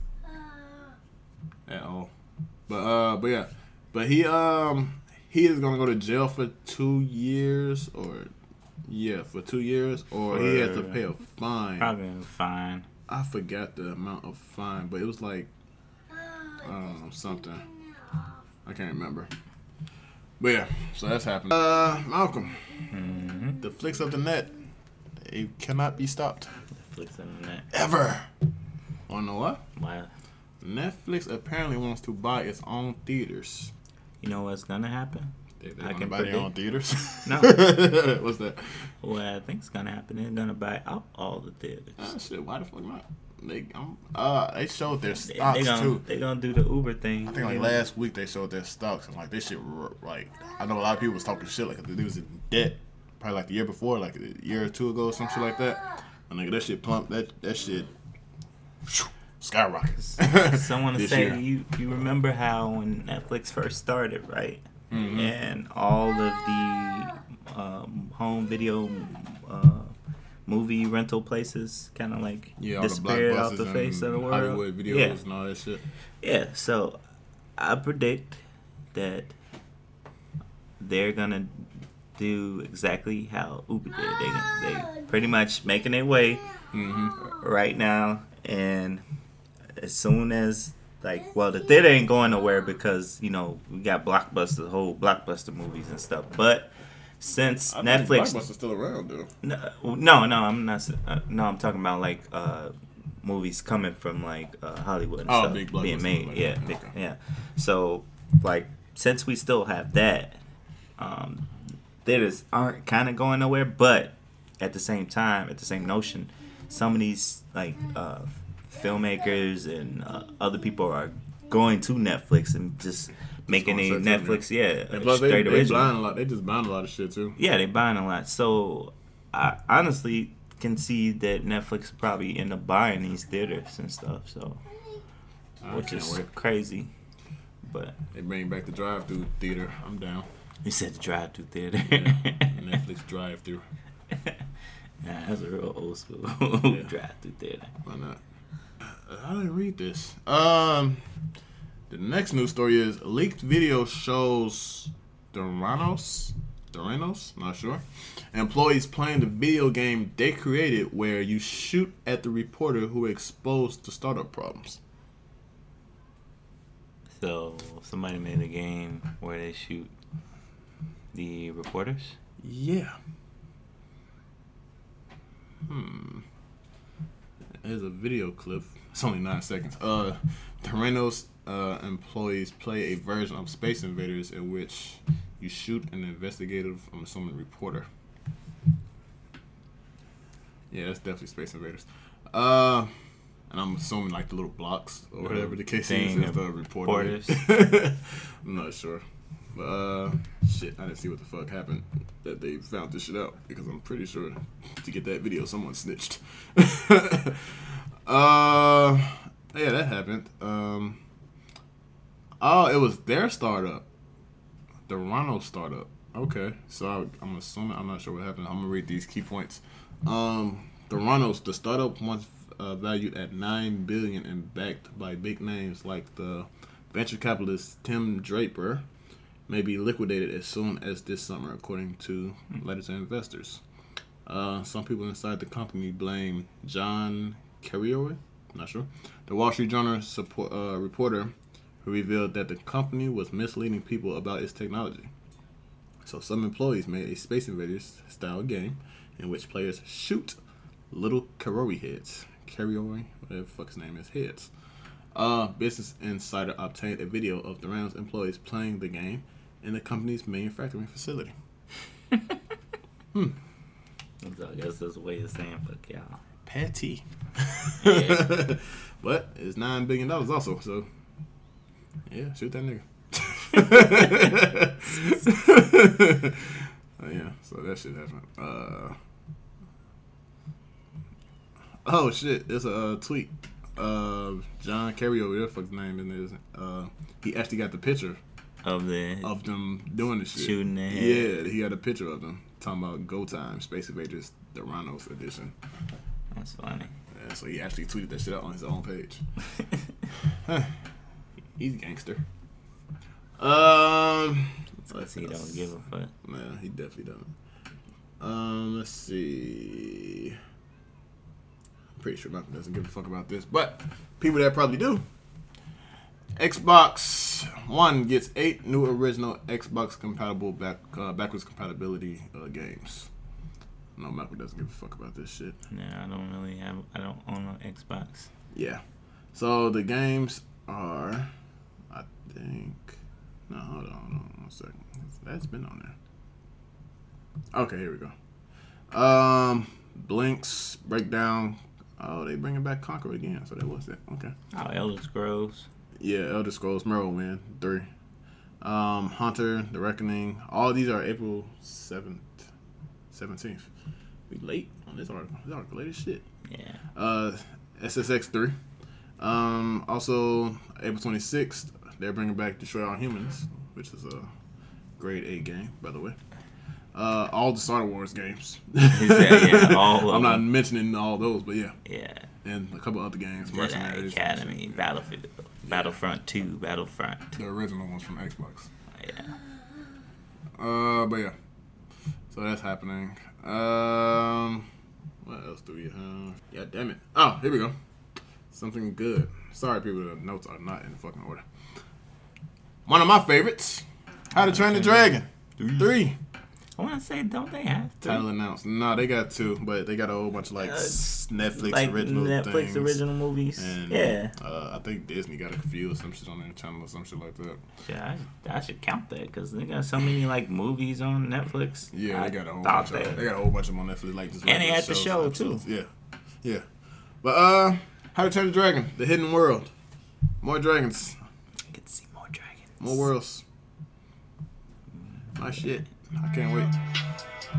at all. But uh, but yeah, but he um he is gonna go to jail for two years or yeah for two years or he has to pay a fine.
Probably a fine.
I forgot the amount of fine, but it was like I don't know something. I can't remember. But yeah, so that's happening. Uh, Malcolm,
Mm-hmm.
the flicks of the net, they cannot be stopped
Netflix and that.
ever. Wanna know what?
Wow.
Netflix apparently wants to buy its own theaters.
You know what's gonna happen?
They, they
I can
buy their own theaters.
No.
What's that?
Well, I think's gonna happen? They're gonna buy out all the theaters.
Ah, shit. Why the fuck not? They um, uh they showed their stocks
they gonna
too.
they gonna do the Uber thing.
I think like last week they showed their stocks and like this shit like I know a lot of people was talking shit like the was in debt probably like the year before like a year or two ago some shit like that and like that shit plump that that shit skyrockets.
Someone to say
year.
you you remember how when Netflix first started, right?
Mhm.
And all of the um, home video uh, movie rental places kind of like
Yeah, all the
disappeared off the face of the world.
Hollywood videos
Yeah.
and all that shit.
Yeah, so I predict that they're gonna do exactly how Uber did. They they pretty much making their way
Mm-hmm.
right now, and as soon as like, well, the theater ain't going nowhere because you know we got blockbuster, whole blockbuster movies and stuff. But since Netflix,
Blockbuster's still around though.
no, no, no, I'm not. Uh, no, I'm talking about like uh, movies coming from like uh, Hollywood and
Oh,
stuff
big
being made.
like
yeah, big-
Okay.
yeah. So like, since we still have that, um, theaters aren't kind of going nowhere. But at the same time, at the same notion, some of these like uh, filmmakers and uh, other people are going to Netflix and just making a
going straight
Netflix, yeah,
And plus, they, they buying a lot. They just buying a lot of shit too.
Yeah, they're buying a lot. So I honestly can see that Netflix probably end up buying these theaters and stuff. So
I
which is
wait.
crazy. But
They bring back the drive-through theater. I'm down.
you said the drive through theater.
Netflix drive-through.
nah, that's a real old school
Yeah.
drive through theater.
Why not? I didn't read this. Um, the next news story is leaked video shows Doranos. Doranos, not sure. Employees playing the video game they created, where you shoot at the reporter who exposed the startup problems.
So somebody made a game where they shoot the reporters.
Yeah. Hmm. There's a video clip. It's only nine seconds. Uh, Terrenos uh, employees play a version of Space Invaders in which you shoot an investigative, I'm assuming, reporter. Yeah, that's definitely Space Invaders. Uh, and I'm assuming like the little blocks or whatever the case is, is the reporter.
reporters.
I'm not sure. But, uh, shit, I didn't see what the fuck happened that they found this shit out because I'm pretty sure to get that video, someone snitched. uh, yeah, that happened. Um, oh, it was their startup, the Rano startup. Okay, so I, I'm assuming I'm not sure what happened. I'm gonna read these key points. Um, Theranos, the startup once uh, valued at nine billion and backed by big names like the venture capitalist Tim Draper, may be liquidated as soon as this summer, according to letters to investors. Uh, some people inside the company blame John Carreyrou, not sure, the Wall Street Journal support, uh, reporter who revealed that the company was misleading people about its technology. So some employees made a Space Invaders style game in which players shoot little Carreyrou heads. Carreyrou, whatever the fuck his name is, heads. Uh, Business Insider obtained a video of the Rams employees playing the game in the company's manufacturing facility.
So I guess that's a way of saying fuck y'all.
Petty.
Yeah.
but it's nine billion dollars also, so yeah, shoot that nigga. Uh, yeah, so that shit happened. Uh, oh shit, there's a uh, tweet. Uh, John Kerry over there, fuck his name is. Uh, he actually got the picture
Of the
of them doing the shit.
Shooting head.
Yeah, he got a picture of them talking about Go Time Space Invaders, the Rhinos edition.
that's funny.
Yeah, so he actually tweeted that shit out on his own page. He's a gangster. Um,
Plus he don't give a fuck.
Yeah, he definitely doesn't. Um, let's see. I'm pretty sure Malcolm doesn't give a fuck about this, but people that probably do. Xbox One gets eight new original Xbox compatible back uh, backwards compatibility uh, games. No, Malcolm doesn't give a fuck about this shit.
Yeah, I don't really have. I don't own an Xbox.
Yeah. So the games are, I think. No, hold on, hold on one second. That's been on there. Okay, here we go. Um, Blinx breakdown. Oh, they bringing back Conker again. So that was it. Okay.
Oh, Elder Scrolls.
Yeah, Elder Scrolls Morrowind three. Um, Hunter, The Reckoning. All these are April seventh, seventeenth. We late on this article. This article late as shit.
Yeah.
Uh, SSX three. Um, also April twenty sixth, they're bringing back Destroy All Humans, which is a grade A game, by the way. Uh, all the Star Wars games.
He yeah, all
I'm not mentioning all those, but yeah,
Yeah.
and a couple other games. Mercenaries.
Academy, Battlefield, Battlefront 2, Battlefront.
The original ones from Xbox.
Yeah.
Uh, but yeah, so that's happening. Um, what else do we have? Yeah, damn it. Oh, here we go. Something good. Sorry, people. The notes are not in fucking order. One of my favorites. How to Train the Dragon. Three.
I want to say, don't they have to?
Title announced. No, they got two, but they got a whole bunch of like
Uh,
Netflix
like
original
Netflix
things.
original movies.
And
yeah.
uh, I think Disney got a few or some shit on their channel or some shit like that.
Yeah, I, I should count that because they got so many like movies on Netflix.
Yeah,
I
they got a whole
thought
bunch. Of,
that-
they got a whole bunch of them on Netflix, like just
And they had the show,
episodes.
too.
Yeah, yeah. But uh, How to Train the Dragon: The Hidden World. More dragons,
I get to see more
worlds. My shit. I can't wait.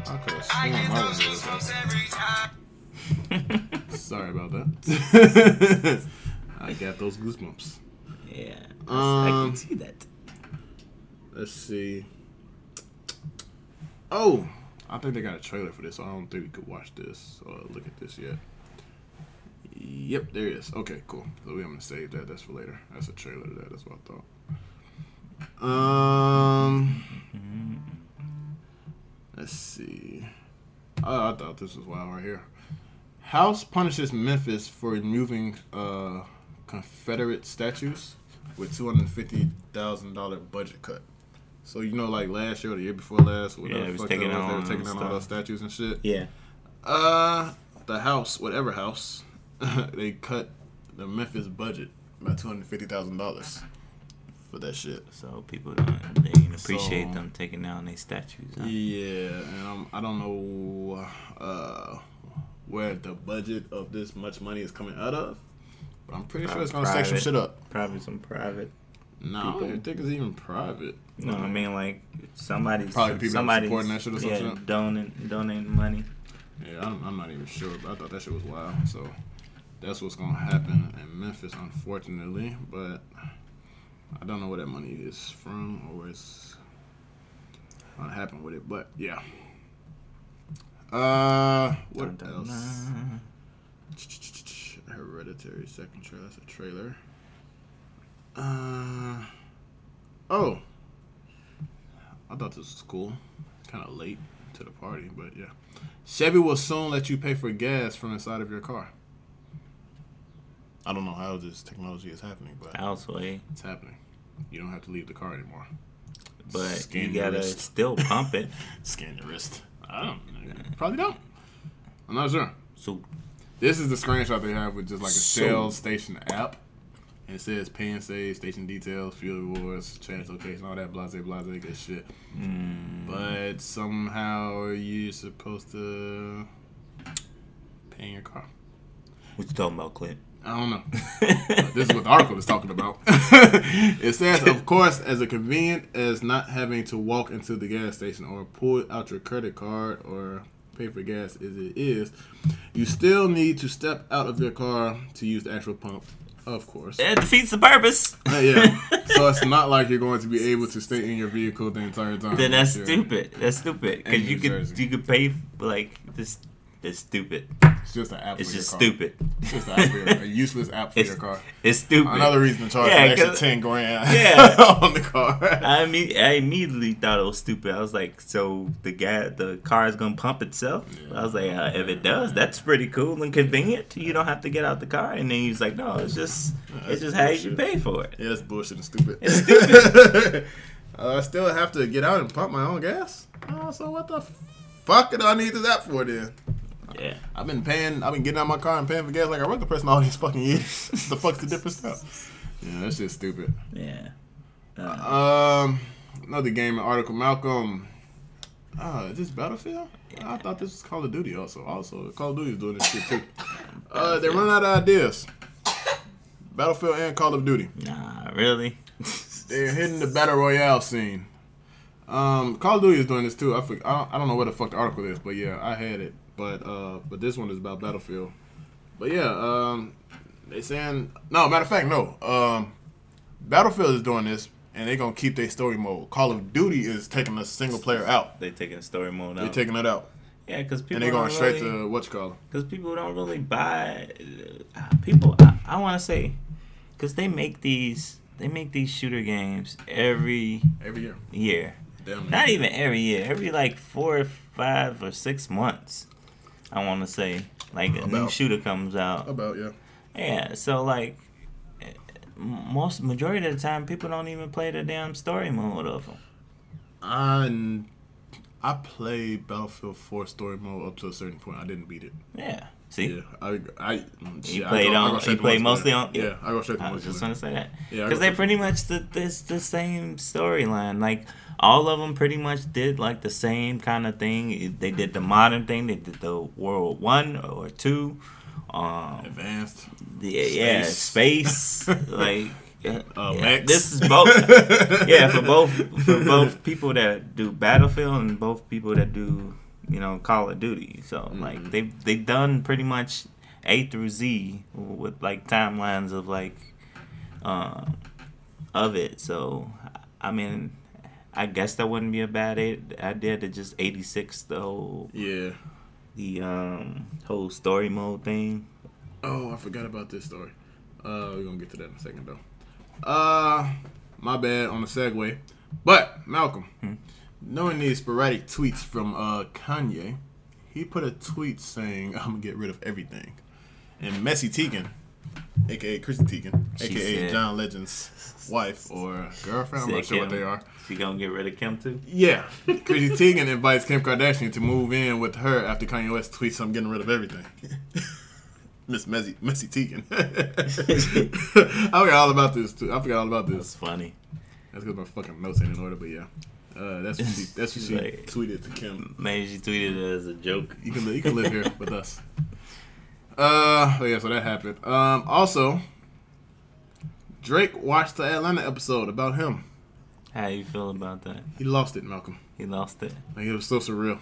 I could have sworn Marvel knew this episode. Sorry about that. I got those goosebumps.
yeah, I
Um,
can see that.
Let's see. Oh, I think they got a trailer for this. So I don't think we could watch this or look at this yet. Yep, there it is. Okay, cool. So we're gonna save that. That's for later. That's a trailer to that. That's what I thought. Um, let's see. Oh, I thought this was wild right here. House punishes Memphis for removing uh, Confederate statues with two hundred fifty thousand dollar budget cut. So you know, like last year or the year before last, whatever
Yeah, was
fuck
taking
was, they were taking down all those statues and shit.
Yeah,
Uh, the house, whatever house, they cut the Memphis budget by two hundred fifty thousand dollars for that shit.
so people don't they didn't appreciate
So-
them taking down these statues. Huh?
Yeah, and I'm, I don't know uh, where the budget of this much money is coming out of, but I'm pretty sure it's gonna stake some shit up.
Probably some private.
No, I don't think it's even private.
No, I mean like somebody's
Probably people
somebody's
supporting that shit or some
yeah,
shit.
donating donating money.
Yeah, I'm, I'm not even sure, but I thought that shit was wild. So that's what's gonna happen in Memphis, unfortunately. But I don't know where that money is from or where it's gonna happen with it. But yeah. Uh, what
Dun, dun,
else?
dun.
Hereditary second trailer. That's a trailer. Uh oh. I thought this was cool. Kind of late to the party, but yeah. Chevy will soon let you pay for gas from inside of your car. I don't know how this technology is happening, but
Houseway,
it's happening. You don't have to leave the car anymore.
but
Scan
you gotta
wrist.
still pump it.
Scan your wrist. I don't. Probably don't. I'm not sure.
So
This is the screenshot they have with just like a
So-
Shell station app. And it says pay and save, station details, fuel rewards, change location, all that blase blase good shit.
mm,
But somehow you're supposed to pay in your car.
what you talking about, Clint?
I don't know. This is what the article is talking about. it says, of course, as a convenient as not having to walk into the gas station or pull out your credit card or pay for gas as it is, you still need to step out of your car to use the actual pump. Of course.
It defeats the purpose.
Uh, yeah. So it's not like you're going to be able to stay in your vehicle the entire time.
then that's stupid. That's stupid because you could you could pay like this. It's stupid.
It's just an app
It's
for your
just stupid.
It's just an app for your, a useless app for
It's
your car.
It's stupid.
Another reason to charge
Yeah,
an extra 10 grand
Yeah.
on the car.
I mean, I immediately thought it was stupid. I was like, so the guy, the car is gonna pump itself. I was like, uh, if it does, that's pretty cool and convenient. You don't have to get out the car. And then he's like, no, it's just, it's just how you pay for it.
Yeah, that's bullshit and stupid.
It's stupid.
uh, I still have to get out and pump my own gas. Uh, so what the fuck do I need this app for then?
Yeah,
I've been paying. I've been getting out my car and paying for gas like a regular person all these fucking years. the fuck's the difference now? Yeah, that's just stupid.
yeah. Uh,
Um, another game article. Malcolm. Ah, is this Battlefield? I thought this was Call of Duty. Also, also Call of Duty is doing this shit too. Uh, they run out of ideas. Battlefield and Call of Duty.
nah, really.
They're hitting the battle royale scene. Um, Call of Duty is doing this too. I, forg I, don't, I don't know what the fuck the article is, but yeah, I had it. But uh, but this one is about Battlefield. But yeah, um, they saying no. Matter of fact, no. Um, Battlefield is doing this, and they're gonna keep their story mode. Call of Duty is taking the single player out.
They taking story mode out.
They're taking it out,
yeah, because people
and they're going straight
really,
to what you call
because people don't really buy uh, people i, I want to say because they make these they make these shooter games every
every year.
year
Damn.
not even every year every like four or five or six months i want to say like a new shooter comes out
about yeah.
yeah so like most majority of the time people don't even play the damn story mode of them
I I played Battlefield 4 story mode up to a certain point. I didn't beat it.
yeah see
Yeah, I I mm, shit, I
played
go-
on-
straight
you played mostly on-
Yeah,
yeah.
I go straight
I was just gonna say that
Yeah,
because they
straight-
pretty much the this the same storyline. Like all of them pretty much did like the same kind of thing. They did the modern thing. They did the World One or Two. Um,
advanced.
the, yeah,
Space.
space. like yeah,
Uh,
yeah, this is both. yeah, for both for both people that do Battlefield and both people that do you know Call of Duty. So like
Mhm.
they they done pretty much A through Z with like timelines of like um of it. So I mean, I guess that wouldn't be a bad i- idea to just eighty six the whole
Yeah.
the um whole story mode thing.
Oh, I forgot about this story. Uh, we're gonna get to that in a second though. Uh, my bad on the segue. But Malcolm,
Hmm.
knowing these sporadic tweets from uh Kanye, he put a tweet saying, "I'm gonna get rid of everything," and Messy Teigen, aka Chrissy Teigen, aka
said-
John Legend's wife or girlfriend, I'm not sure what they are.
She gonna get rid of Kim too?
Yeah, Chrissy Teigen invites Kim Kardashian to move in with her after Kanye West tweets, "I'm getting rid of everything." Miss Messy, Messy Teigen. I forgot all about this too. I forgot all about this.
That's funny.
That's because my fucking notes ain't in order. But yeah, uh, that's what she. That's what she
Like-
tweeted to Kim.
Maybe she tweeted it as a joke.
You can you can live here with us. Uh, oh yeah, so that happened. Um, also, Drake watched the Atlanta episode about him.
How you feel about that?
He lost it, Malcolm.
He lost it.
Like, it was so surreal.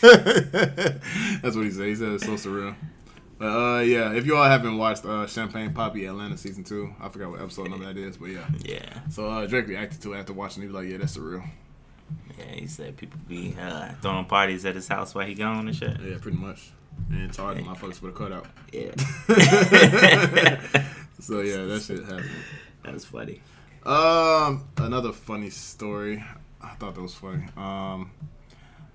That's what he said. He said it's so surreal. But uh, yeah, if you all haven't watched uh, Champagne Papi Atlanta season two, I forgot what episode number that is, but yeah.
Yeah.
So uh, Drake reacted to it after watching. He was like, "Yeah, that's surreal."
Yeah, he said people be uh, throwing parties at his house while he gone and shit.
Yeah, pretty much. And charging motherfuckers with a cutout.
Yeah.
So yeah, that shit happened.
That's funny.
Um, another funny story. I thought that was funny. Um,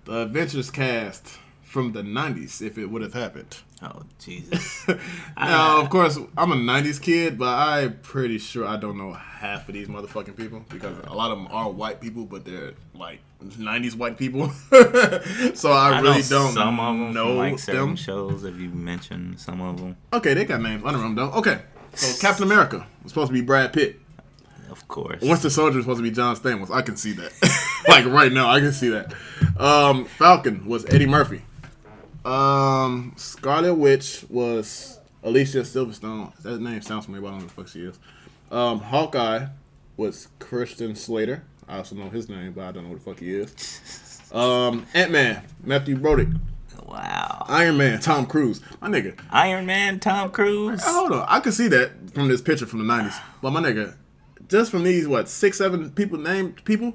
the Avengers cast from the '90s, if it would have happened.
Oh Jesus.
now, of course, I'm a '90s kid, but I'm pretty sure I don't know half of these motherfucking people because a lot of them are white people, but they're like '90s white people. so I,
I
really
know
don't
some of them
know
like certain
them.
shows. If you mentioned some of them,
Okay, they got names under them though. Okay, so Captain America was supposed to be Brad Pitt.
of course.
Winter Soldier was supposed to be John Stamos. I can see that. like right now, I can see that. Um, Falcon was Eddie Murphy. Um, Scarlet Witch was Alicia Silverstone. That name sounds familiar, but I don't know who the fuck she is. Um, Hawkeye was Christian Slater. I also know his name, but I don't know who the fuck he is. Um, Ant Man, Matthew Broderick.
Wow.
Iron Man, Tom Cruise. My nigga,
Iron Man, Tom Cruise.
Hold on, I could see that from this picture from the '90s. But my nigga, just from these what six, seven people named people,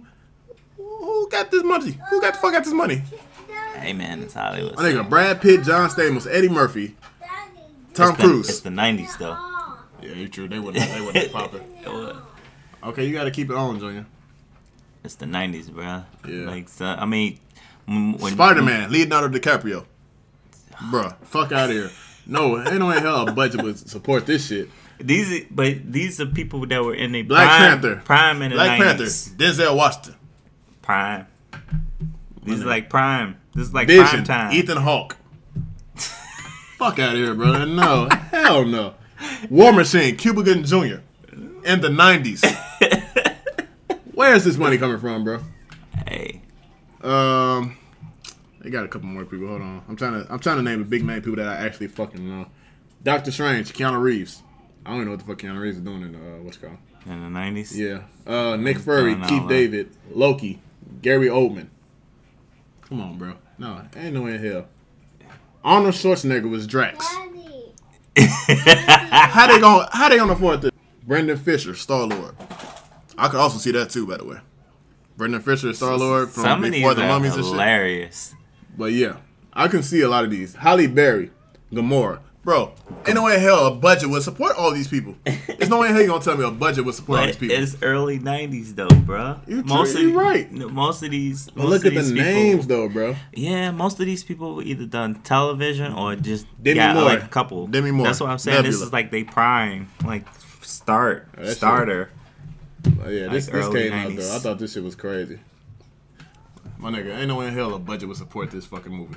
who got this money? Who got the fuck got this money?
Hey man, it's Hollywood.
My nigga, Brad Pitt, John Stamos, Eddie Murphy, Tom
it's the,
Cruise.
It's the '90s though.
yeah, you true. They wouldn't. They wouldn't pop it.
It
Okay, you got to keep it on, Junior.
It's the '90s, bro.
Yeah.
Like, so, I mean, when
Spider Man, Leonardo DiCaprio. Bruh, fuck out of here. No, ain't no way hell a budget would support this shit.
These, but these are people that were in the
Black
prime,
Panther.
prime in the
Black
90s.
Panther, Denzel Washington,
Prime. These are like prime. This is like
Vision,
prime time.
Ethan Hawke. Fuck out of here, brother. No, hell no. War Machine, Cuba Gooding Jr. in the '90s. Where is this money coming from, bro?
Hey,
Um, they got a couple more people. Hold on, I'm trying to I'm trying to name the big name people that I actually fucking know. Doctor Strange, Keanu Reeves. I don't even know what the fuck Keanu Reeves is doing in uh, what's it called.
in the '90s.
Yeah. Uh, Nick Fury, Keith
that.
David, Loki, Gary Oldman. Come on, bro. No, ain't no way in hell. Arnold Schwarzenegger was Drax. How they gonna How they gonna afford this? Brendan Fisher, Star Lord. I could also see that too, by the way. Brendan Fisher, Star Lord from
Some of
before
these
the
are
mummies and
hilarious.
But yeah, I can see a lot of these. Halle Berry, Gamora. Bro, ain't no way in hell a budget would support all these people. There's no way in hell you gonna tell me a budget would support all these people.
it's early '90s though, bruh.
You
most
true,
of
you right.
Most of these. Most
look
of
at the
people-
names though, bro.
Yeah, most of these people were either done television or just
Demi
yeah,
Moore.
like a couple.
Demi Moore.
That's what I'm saying. This is like they prime, like start
Oh, that shit-
starter.
Oh, yeah, this,
Like
this came out though. I thought this shit was crazy. My nigga, ain't no way in hell a budget would support this fucking movie.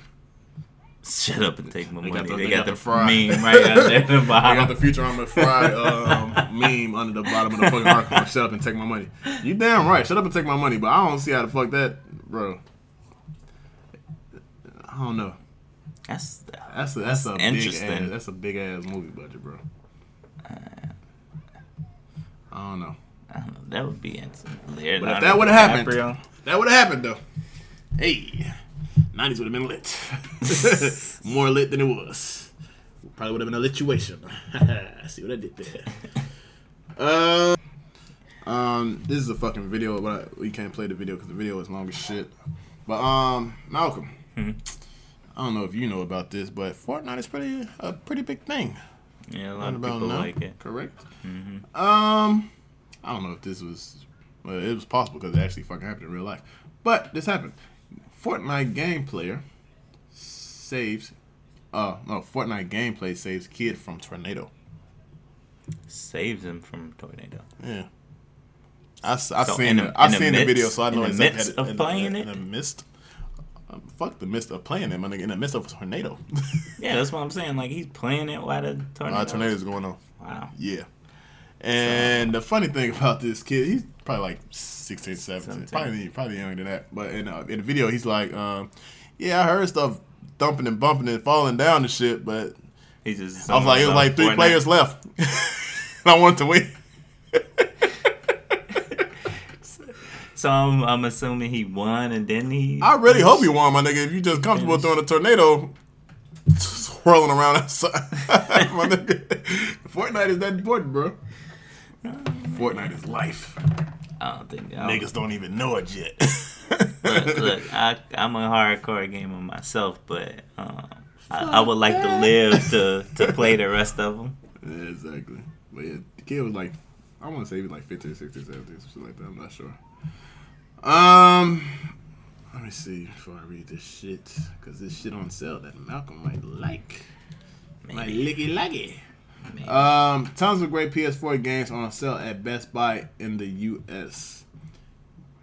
Shut up and take my
They got
money.
the-
they,
they
got,
got
the
fry.
meme right out there the
I got the Futurama Fry um, meme under the bottom of the fucking article. Shut up and take my money. You damn right. Shut up and take my money. But I don't see how the fuck that, bro. I don't know.
That's
That's a, that's,
That's
a
interesting.
big ass. That's a big ass movie budget, bro. I don't know.
I don't know. That would be interesting.
But if that would have happened,
DiCaprio.
that would have happened though. Hey, nineties would have been lit. More lit than it was. Probably would have been a lituation. See what I did there. Uh, um, this is a fucking video, but we can't play the video because the video is long as shit. But um, Malcolm,
Hmm.
I don't know if you know about this, but Fortnite is pretty a pretty big thing.
Yeah, a lot
Right
of
about
people
now,
like it.
Correct.
hmm
Um, I don't know if this was, well, it was possible because it actually fucking happened in real life. But this happened. Fortnite game player saves, uh, no, Fortnite gameplay saves kid from tornado.
Saves him from tornado.
Yeah. I, I
So
seen the, I
the
seen the video, so I
in
know
the
exactly
midst of
in,
playing
in,
it?
In the midst, um, fuck the midst of playing it, my nigga. In the midst of a tornado,
Yeah, that's what I'm saying. Like he's playing it while the tornado.
lot of tornadoes going on.
Wow.
Yeah. And the funny thing about this kid, he's probably like 16, 17,
17.
probably probably younger than that. But in uh, in the video, he's like, um, "Yeah, I heard stuff thumping and bumping and falling down and shit." But
He just.
I was like, it was like three players left. and I wanted to win.
So I'm, I'm assuming he won and then he.
I really hope you won, my nigga. If you just comfortable throwing a tornado, swirling around outside, my nigga. Fortnite is that important, bro. Fortnite is life.
I don't think. I don't,
Niggas don't even know it yet.
Look, look I, I'm a hardcore gamer myself, but um, I, I would like to live to, to play the rest of them.
Yeah, exactly. But yeah, the kid was like, I want to say he was like 15, 16, 17, something like that. I'm not sure. Um, let me see before I read this shit, because this shit on sale that Malcolm might like. Might licky licky.
Maybe.
Um, tons of great PS4 games on sale at Best Buy in the U.S.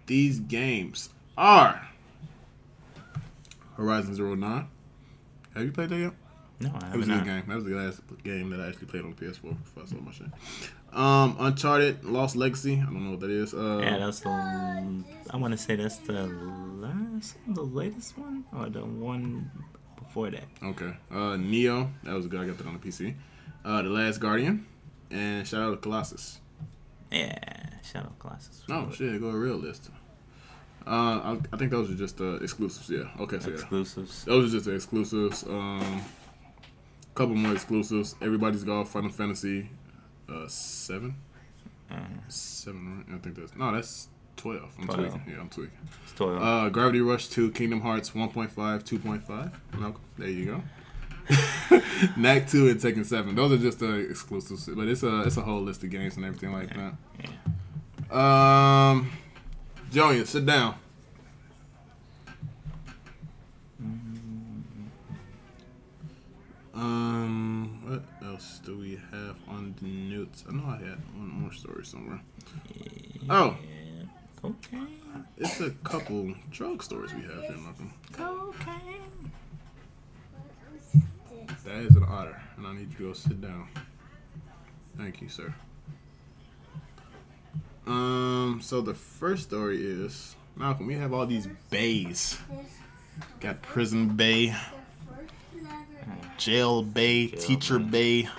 These games are Horizon Zero Nine. Have you played that yet?
no, I
That was
haven't.
a good game. That was the last game that I actually played on PS4 before I sold my shit. Um, Uncharted Lost Legacy. I don't know what that is. Uh,
Yeah, that's the. I want to say that's the last, the latest one, or the one before that.
okay. Uh, Nioh. That was good. I got that on the PC. Uh, The Last Guardian, and shout out to Colossus.
Yeah, Shadow Colossus.
Oh shit, go a real list. Uh, I, I think those are just uh, exclusives. Yeah. Okay, so yeah.
Exclusives.
Those are just the exclusives. Um, couple more exclusives. Everybody's Golf, Final Fantasy, uh, seven,
Uh,
seven. Right? I think that's no, that's twelve. I'm
12.
tweaking. Yeah, I'm tweaking.
it's 12.
Uh, Gravity Rush two, Kingdom Hearts 1.5, 2.5. Malcolm, there you go. Knack two and Tekken seven. Those are just the exclusives, but it's a it's a whole list of games and everything like that.
yeah.
Um, Junior, sit down. Um, what else do we have on the notes? I know I had one more story somewhere. Oh.
okay.
It's a couple drug stories we have here, Malcolm.
Cocaine.
That is an otter, and I need you to go sit down. Thank you, sir. Um, so the first story is Malcolm. We have all these bays. Got prison bay, jail bay,
Jail
teacher
bay.
bay,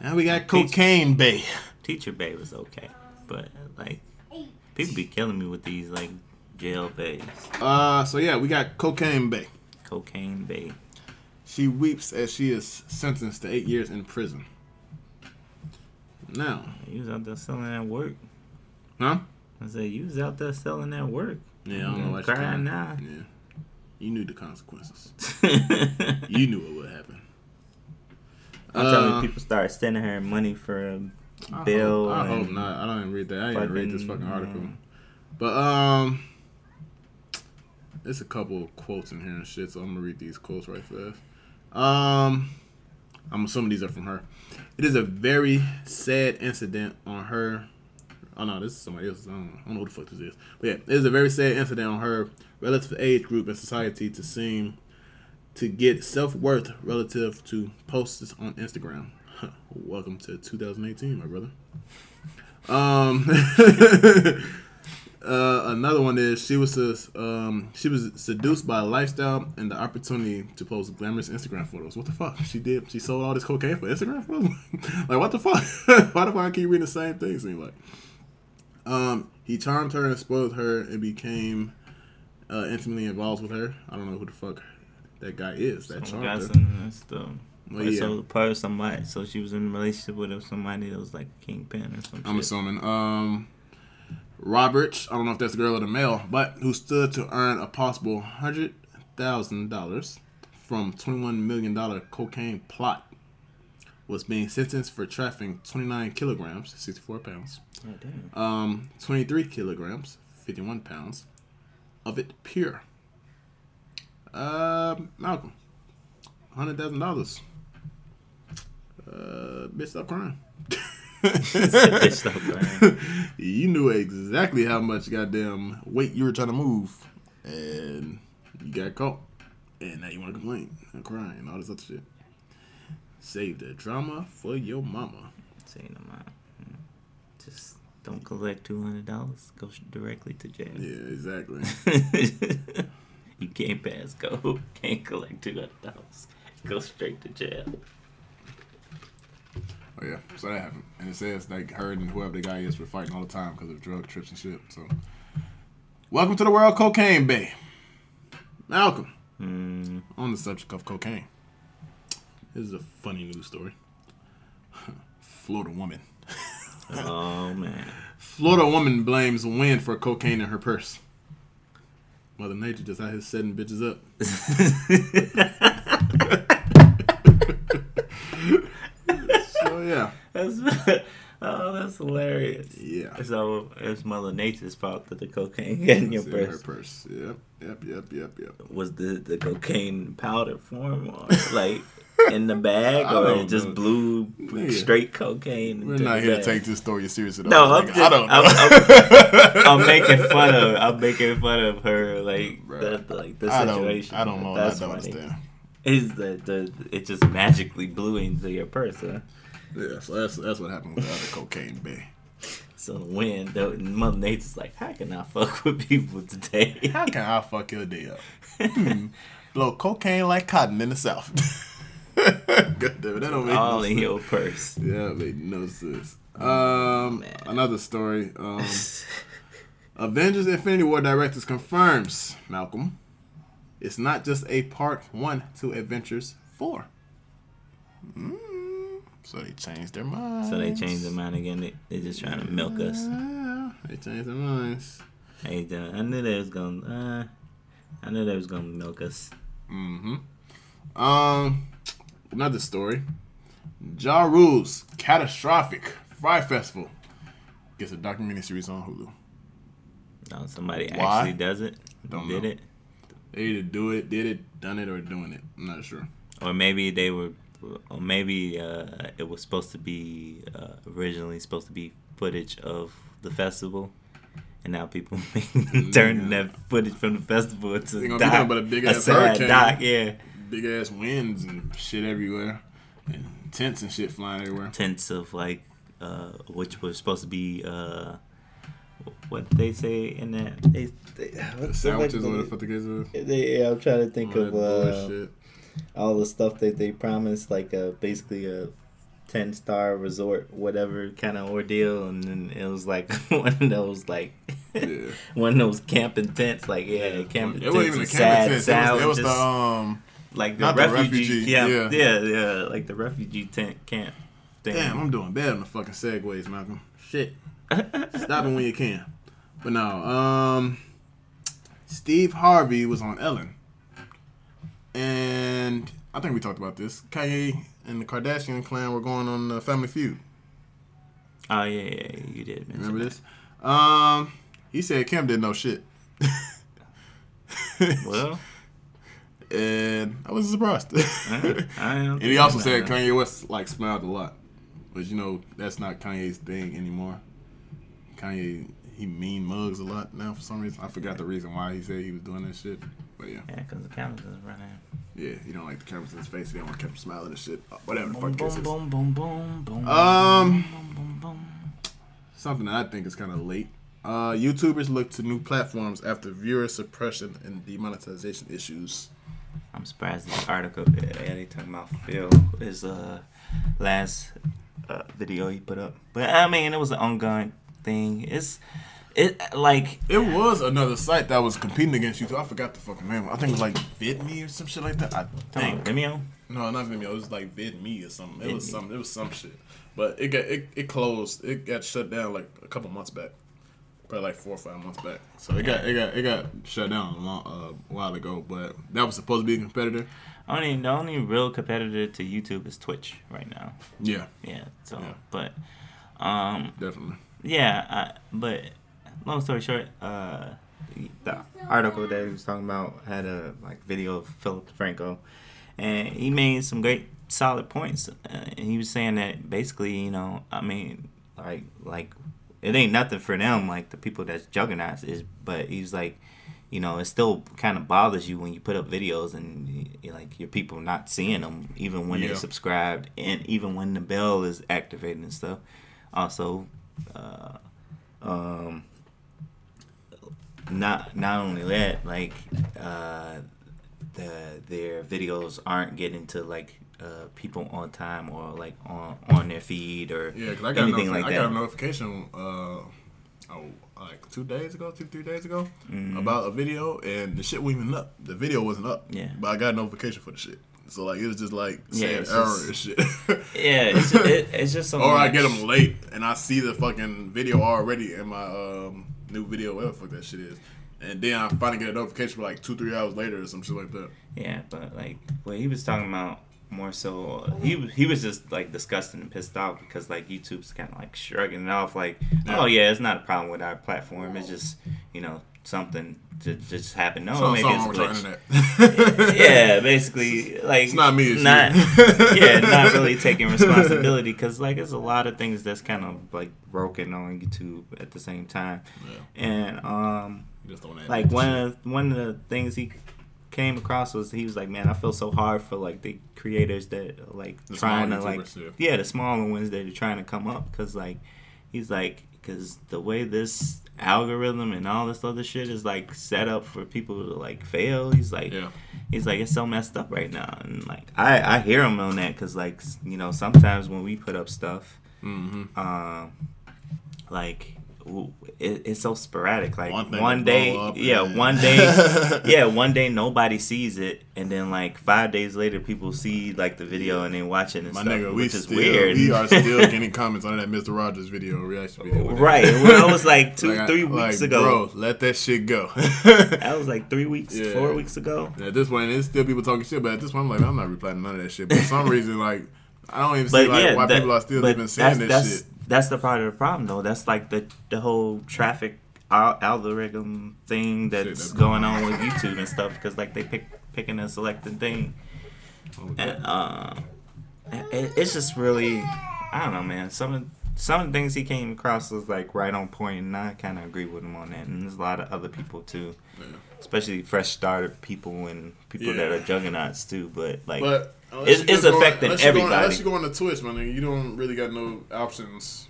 and we got cocaine bay.
Teacher Bay was okay, but like people be killing me with these like jail bays,
Uh, so yeah, we got cocaine bay.
cocaine bay.
She weeps as she is sentenced to eight years in prison. Now,
He was out there selling that work.
Huh?
I said you was out there selling that work.
Yeah, I don't know what
Crying
you
now.
Yeah. You knew the consequences. You knew what would happen.
telling
Uh,
you, people start sending her money for a
I
bill.
Hope, I hope not. I don't even read that. I didn't read this
fucking,
article.
um,
But um, there's a couple of quotes in here and shit. So I'm gonna read these quotes right fast. Um, I'm assuming these are from her. It is a very sad incident on her. Oh no, this is somebody else. I don't, know. I don't know who the fuck this is. But yeah, it is a very sad incident on her relative age group and society to seem to get self worth relative to posts on Instagram. Welcome to 2018, my brother. Um, uh, another one is she was um, she was seduced by a lifestyle and the opportunity to post glamorous Instagram photos. What the fuck? She did. She sold all this cocaine for Instagram photos. like what the fuck? Why the fuck I keep reading the same thing? Seem like. Um, he charmed her and spoiled her and became uh, intimately involved with her. I don't know who the fuck that guy is. That
Some
charmed her.
that's the.
Well, yeah.
So part of somebody, so she was in a relationship with somebody that was like kingpin or something.
I'm assuming. Um, Robert, I don't know if that's a girl or the male, but who stood to earn a possible hundred thousand dollars from twenty-one million dollar cocaine plot, was being sentenced for trafficking twenty-nine kilograms, sixty-four pounds,
Oh, damn.
um, twenty-three kilograms, fifty-one pounds, of it pure. Uh, Malcolm, hundred thousand dollars. Uh, bitch, stop crying.
Bitch, stop crying.
you knew exactly how much goddamn weight you were trying to move, and you got caught, and now you want to complain and crying and all this other shit. Save the drama for your mama.
Save the mama. Mm-hmm. Just don't collect two hundred dollars. Go directly to jail.
Yeah, exactly.
you can't pass go. Can't collect two hundred dollars. Go straight to jail.
Oh yeah, so that happened, and it says like her and whoever the guy is were fighting all the time because of drug trips and shit. So, welcome to the world, cocaine bay. Malcolm,
Mm,
on the subject of cocaine, this is a funny news story. Florida woman.
oh man.
Florida woman blames wind for cocaine in her purse. Mother Nature just out here setting bitches up. Yeah,
That's oh, that's hilarious.
yeah.
So it's Mother Nature's fault that the cocaine got in your
in her
purse.
purse. Yep, yep, yep, yep, yep.
Was the the cocaine powder form or like in the bag or just
know.
blue
Nigga.
straight cocaine?
We're not here to take this story serious at all.
No, I'm
nigga.
just,
I don't know.
I'm, I'm, I'm making fun of. I'm making fun of her, like the, like the
I don't,
situation.
I don't know.
That's
I don't
funny.
understand.
Is that the it just magically blew into your purse? Huh?
Yeah, so that's that's what happened with the other cocaine bay.
So the wind, the Mother Nature's like, how can I fuck with people today?
How can I fuck your day up? Hmm. Blow cocaine like cotton in the south. God damn it, that don't make
All
no
in
sense.
your purse.
Yeah, it made no sense. Um,
man.
another story. Um, Avengers: Infinity War directors confirms Malcolm. It's not just a part one to Avengers four. Mm, so they changed their minds.
So they changed their mind again. They, they're just trying to milk us.
Yeah, they changed their minds.
Hey, uh, I knew they was gonna. Uh, I knew they was gonna milk us.
Mm-hmm. Um, another story. Ja Rule's catastrophic Fyre Festival gets a documentary series on Hulu.
No, somebody
Why?
actually does it.
Don't
did
know.
it,
They either do it, did it, done it, or doing it. I'm not sure.
or maybe they were, maybe uh, it was supposed to be uh, originally supposed to be footage of the festival. And now people turning
Yeah.
that footage from the festival into
gonna
doc,
but a big ass
sad
hurricane.
doc, yeah.
Big ass winds and shit everywhere, and tents and shit flying everywhere.
Tents of like, uh, which was supposed to be, uh, what they say in that. They, they,
The sandwiches or the fuck the case is.
They, yeah, I'm trying to think
All
of uh. All the stuff that they promised, like uh, basically a ten star resort, whatever kind of ordeal, and then it was like one of those like
Yeah.
one of those camping tents, like yeah, camping
It
tents,
wasn't even a camping
sad.
It was, it was the um.
like the
not the
refugee,
refugee,
camp,
yeah.
yeah. yeah, like the refugee tent camp. Thing.
Damn, I'm doing bad on the fucking segues, Malcolm. Shit. Stop it when you can. But no, um, Steve Harvey was on Ellen, and I think we talked about this. Kanye and the Kardashian clan were going on the Family Feud.
Oh yeah, yeah, yeah, you did.
Remember this? Um, he said Kim didn't know shit.
Well,
and I was surprised.
I, I
and he also said
that.
Kanye West like smiled a lot, but you know that's not Kanye's thing anymore. Kanye he mean mugs a lot now for some reason. I forgot the reason why he said he was doing that shit, but yeah,
Yeah, because the cameras is running.
Yeah, he don't like the cameras in his face. He don't want to keep him smiling and shit. Uh, Whatever,
Boom,
fuck
boom,
kisses.
boom, boom, boom, boom.
Um,
boom, boom, boom.
something that I think is kind of late. Uh, YouTubers look to new platforms after viewer suppression and demonetization issues.
I'm surprised this article. Yeah, they talking about Phil his uh last uh, video he put up, but I mean it was an ongoing thing. It's it like
It was another site that was competing against YouTube. I forgot the fucking name. I think it was like VidMe or some shit like that. I think.
Vimeo.
No, not Vimeo. It was like VidMe or something. It was
VidMe.
some. It was some shit. But it got it, it closed. It got shut down like a couple months back. Probably like four or five months back. So it got it got it got shut down a long uh, while ago. But that was supposed to be a competitor.
Only the only real competitor to YouTube is Twitch right now.
Yeah,
Yeah. So,
Yeah.
but um,
definitely.
yeah. I, but long story short, uh, the article that he was talking about had a like video of Philip DeFranco, and he made some great solid points. Uh, and he was saying that basically, you know, I mean, like like it ain't nothing for them, like the people that's juggernauts is, but he's like. You know, it still kind of bothers you when you put up videos and like your people not seeing them, even when
Yeah.
they're subscribed, and even when the bell is activated and stuff. Also, uh, um, not not only that, like uh, the their videos aren't getting to like uh, people on time or like on on their feed or
Yeah, because I got
anything like
I
that.
got a notification. Uh, oh, like two days ago, two three days ago,
Mhm.
about a video, and the shit wasn't even up. The video wasn't up.
Yeah.
but I got a notification for the shit. So like it was just like
Yeah,
saying
it's
error
just-
and shit.
yeah, it's it, it's just
or I get them late and I see the fucking video already in my um, new video, whatever the fuck that shit is. And then I finally get a notification like two, three hours later or some shit like that.
Yeah, but like what he was talking about more so, uh, he was- he was just like disgusted and pissed off because like YouTube's kind of like shrugging it off, like,
Yeah.
oh yeah, it's not a problem with our platform. It's just you know something just just happened. No,
Something,
maybe it's a glitch. yeah, basically, like
It's not me, it's
not yeah, not really taking responsibility because like there's a lot of things that's kind of like broken on YouTube at the same time,
Yeah.
and um like one
shit.
of the, one of the things he came across was he was like, man, I feel so hard for like the creators that are, like
The
trying to like
YouTubers,
yeah. the smaller ones that are trying to come up because like he's like because the way this algorithm and all this other shit is like set up for people to like fail he's like
Yeah.
he's like it's so messed up right now and like i i hear him on that because like you know sometimes when we put up stuff
Mm-hmm.
um like it, it's so sporadic like
One
one, day yeah
and-
one day yeah one day nobody sees it and then like five days later people see like the video and they watch it and
My
stuff
nigga, we
which is
still
weird
we are still getting comments on that Mr. Rogers video reaction video.
right well, that was like two
Like, I-
three
like,
weeks ago
Bro, let that shit go.
that was like three weeks
Yeah.
four weeks ago
at this point, there's still people talking shit, but at this point, I'm like, I'm not replying to none of that shit. But for some reason, like, I don't even
but
see like
yeah,
why
that-
people are still even saying
that's,
this
that's,
shit.
That's the part of the problem, though. That's like the the whole traffic al- algorithm thing that's, going on with YouTube and stuff. Because like they pick picking and selecting thing, and uh, it, it's just really, I don't know, man. Some of some of the things he came across was like right on point, and I kind of agree with him on that. And there's a lot of other people too,
Yeah.
especially fresh started people and people that are juggernauts too. But like,
But unless
It's- it's
go-
affecting
unless you go on-
everybody.
unless you go on the Twitch, man, nigga, you don't really got no options.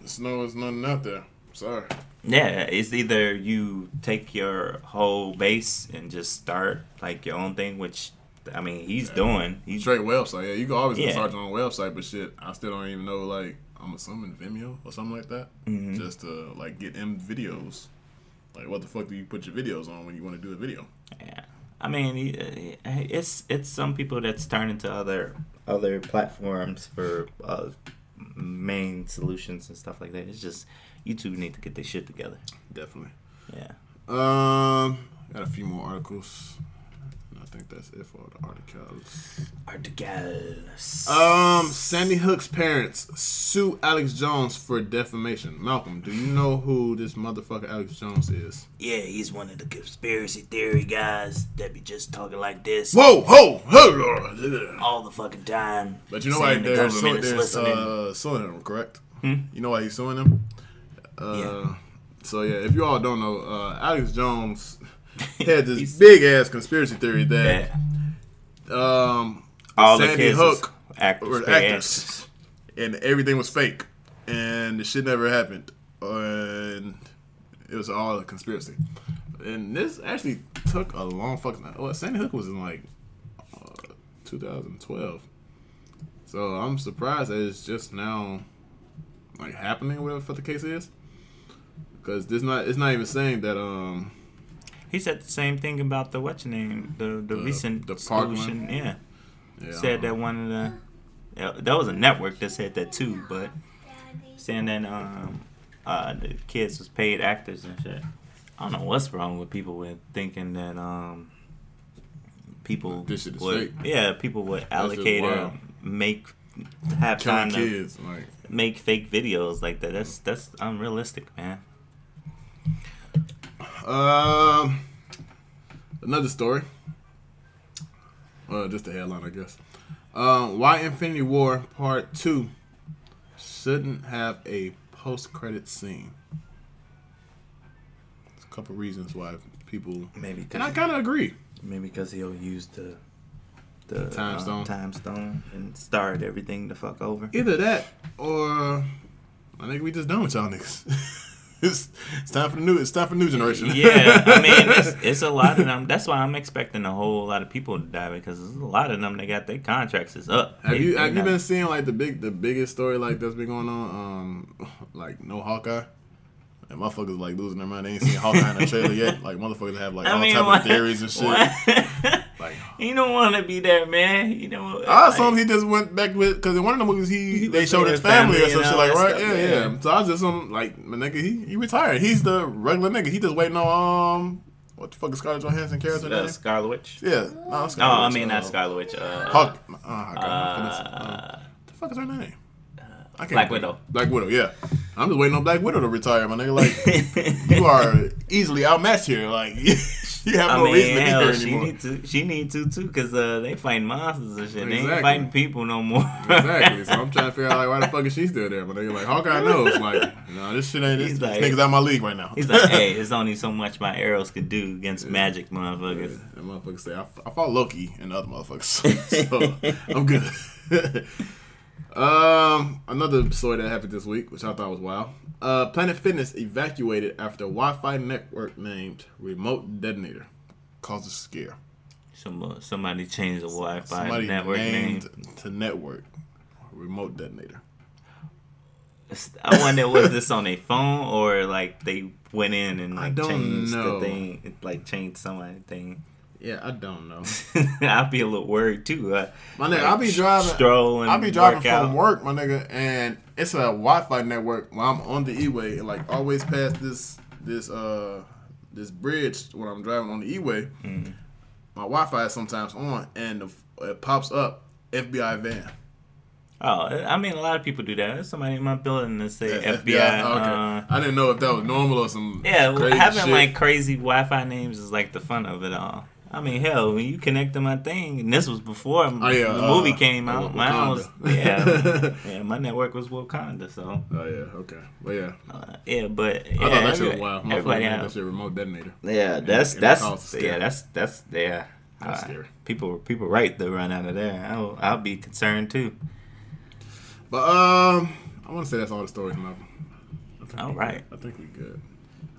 There's no, there's nothing out there. Sorry.
Yeah, it's either you take your whole base and just start like your own thing, which I mean he's doing. He's
Straight website. Yeah, you can always
Yeah.
get started on a website, but shit, I still don't even know. Like, I'm assuming Vimeo or something like that,
Mhm.
just to like get in videos. Like, what the fuck do you put your videos on when you want to do a video?
yeah. I mean, it's it's some people that's turning to other other platforms for uh, main solutions and stuff like that. It's just YouTube need to get their shit together.
Definitely.
Yeah.
Um, got a few more articles. I think that's it for the articles.
Articles.
Um, Sandy Hook's parents sue Alex Jones for defamation. Malcolm, do you know who this motherfucker Alex Jones is?
yeah, he's one of the conspiracy theory guys that be just talking like this
Whoa, ho, ho!
all the fucking time.
But you know why
saying the
they're,
government
su-
is
they're uh, suing him, correct?
Hmm?
You know why he's suing him? Uh,
Yeah.
So yeah, if you all don't know, uh, Alex Jones had this big ass conspiracy theory that um,
All
Sandy
the kids
Hook
actors,
actors, and everything was fake, and the shit never happened, and it was all a conspiracy. And this actually took a long fucking. Well, Sandy Hook was in like uh, 2012, so I'm surprised that it's just now like happening. Whatever the case is, because this not it's not even saying that um
He said the same thing about the what's your name, the the,
The-
recent
the
solution. Yeah,
yeah,
said that one of the that was a network that said that too, but saying that um uh the kids was paid actors and shit. I don't know what's wrong with people with thinking that um people
This shit is
would
fake.
yeah people would allocate or make have
killing
time to
like.
make fake videos like that. That's that's unrealistic, man.
Um, another story. Uh, just the headline, I guess. Um, why Infinity War Part Two shouldn't have a post-credit scene. There's a couple reasons why people,
Maybe
and I kind of agree.
Maybe because he'll use the the
Time
um,
stone.
time stone and start everything the fuck over.
Either that or I think we just done with y'all niggas. it's, it's time for the new. It's time for new generation.
yeah, I mean, it's, it's a lot of them. That's why I'm expecting a whole lot of people to die because there's a lot of them that got their contracts is up.
Have
They-
you have you
not-
been seeing like the big the biggest story like that's been going on? Um, like no Hawkeye. And motherfuckers like losing their mind. They ain't seen Hawkeye in the trailer yet. Like motherfuckers have like all
mean,
type
what-
of theories and shit. Like
you don't want to be there, man. You know.
I
like-
assume he just went back with because in one of the movies he,
He
they showed his
his
family, or
family
some shit like right.
stuff,
yeah,
yeah.
yeah, So I was just um like my nigga he he retired. He's the regular nigga. He just waiting on um what the fuck is Scarlett Johansson character
uh,
name?
Scarlet Witch.
Yeah, no,
Oh, I
Scarlet
mean
Witch,
not
uh,
Scarlet Witch. Uh,
Hawk. Oh, God, uh,
uh,
the fuck is her name? I can't
Black. Widow.
Black Widow, yeah. I'm just waiting on Black Widow to retire, my nigga. Like, you are easily outmatched here. Like, you have
I
no
mean,
reason to be
hell,
here
she
anymore.
need to. She need to too, cause uh, they fighting monsters and shit. They ain't fighting people no more.
exactly. So I'm trying to figure out like why the fuck is she still there, my nigga. Like Hawkeye knows, like, no, this shit ain't. This,
He's
this
like-
nigga's out my league right now.
He's like, hey, it's only so much my arrows could do against magic,
Yeah,
motherfuckers.
that motherfucker say I, I fought Loki and other motherfuckers, so I'm good. Um, another story that happened this week, which I thought was wild. Uh, Planet Fitness evacuated after Wi-Fi network named Remote Detonator caused a scare.
Some, somebody changed the Wi-Fi
Somebody
network name.
to network Remote Detonator.
I wonder was this on a phone or like they went in and
I
like
don't
changed
know.
the thing, like changed somebody's thing.
Yeah, I don't know.
I'd be a little worried too. Uh,
My nigga,
like,
I'll be driving.
stroll and
I'll be driving
work out.
from work, my nigga, and it's a Wi-Fi network while I'm on the E-way, and like always past this this uh this bridge when I'm driving on the E-way.
Mhm.
My Wi-Fi is sometimes on, and the, it pops up FBI van.
Oh, I mean, a lot of people do that. There's somebody in my building that say
Yeah,
FBI.
Oh, okay.
uh,
I didn't know if that was normal or some
yeah,
crazy
having
shit.
like crazy Wi-Fi names is like the fun of it all. I mean, hell, when you connect to my thing, and this was before
Oh, yeah,
the
uh,
movie came
uh,
out. Mine was yeah, yeah. My network was Wakanda, so
Oh yeah, okay, but yeah,
uh, yeah. But yeah,
I thought that shit was
every-
wild. Motherfucker
Everybody
named
have,
that shit remote detonator.
Yeah, that's
and
that's
cost is
yeah, that's that's yeah.
That's
Uh,
scary.
People people right to run out of there. I'll I'll be concerned too.
But um, I want to say that's all the stories, Malcolm. I think
All right.
good. I think we good.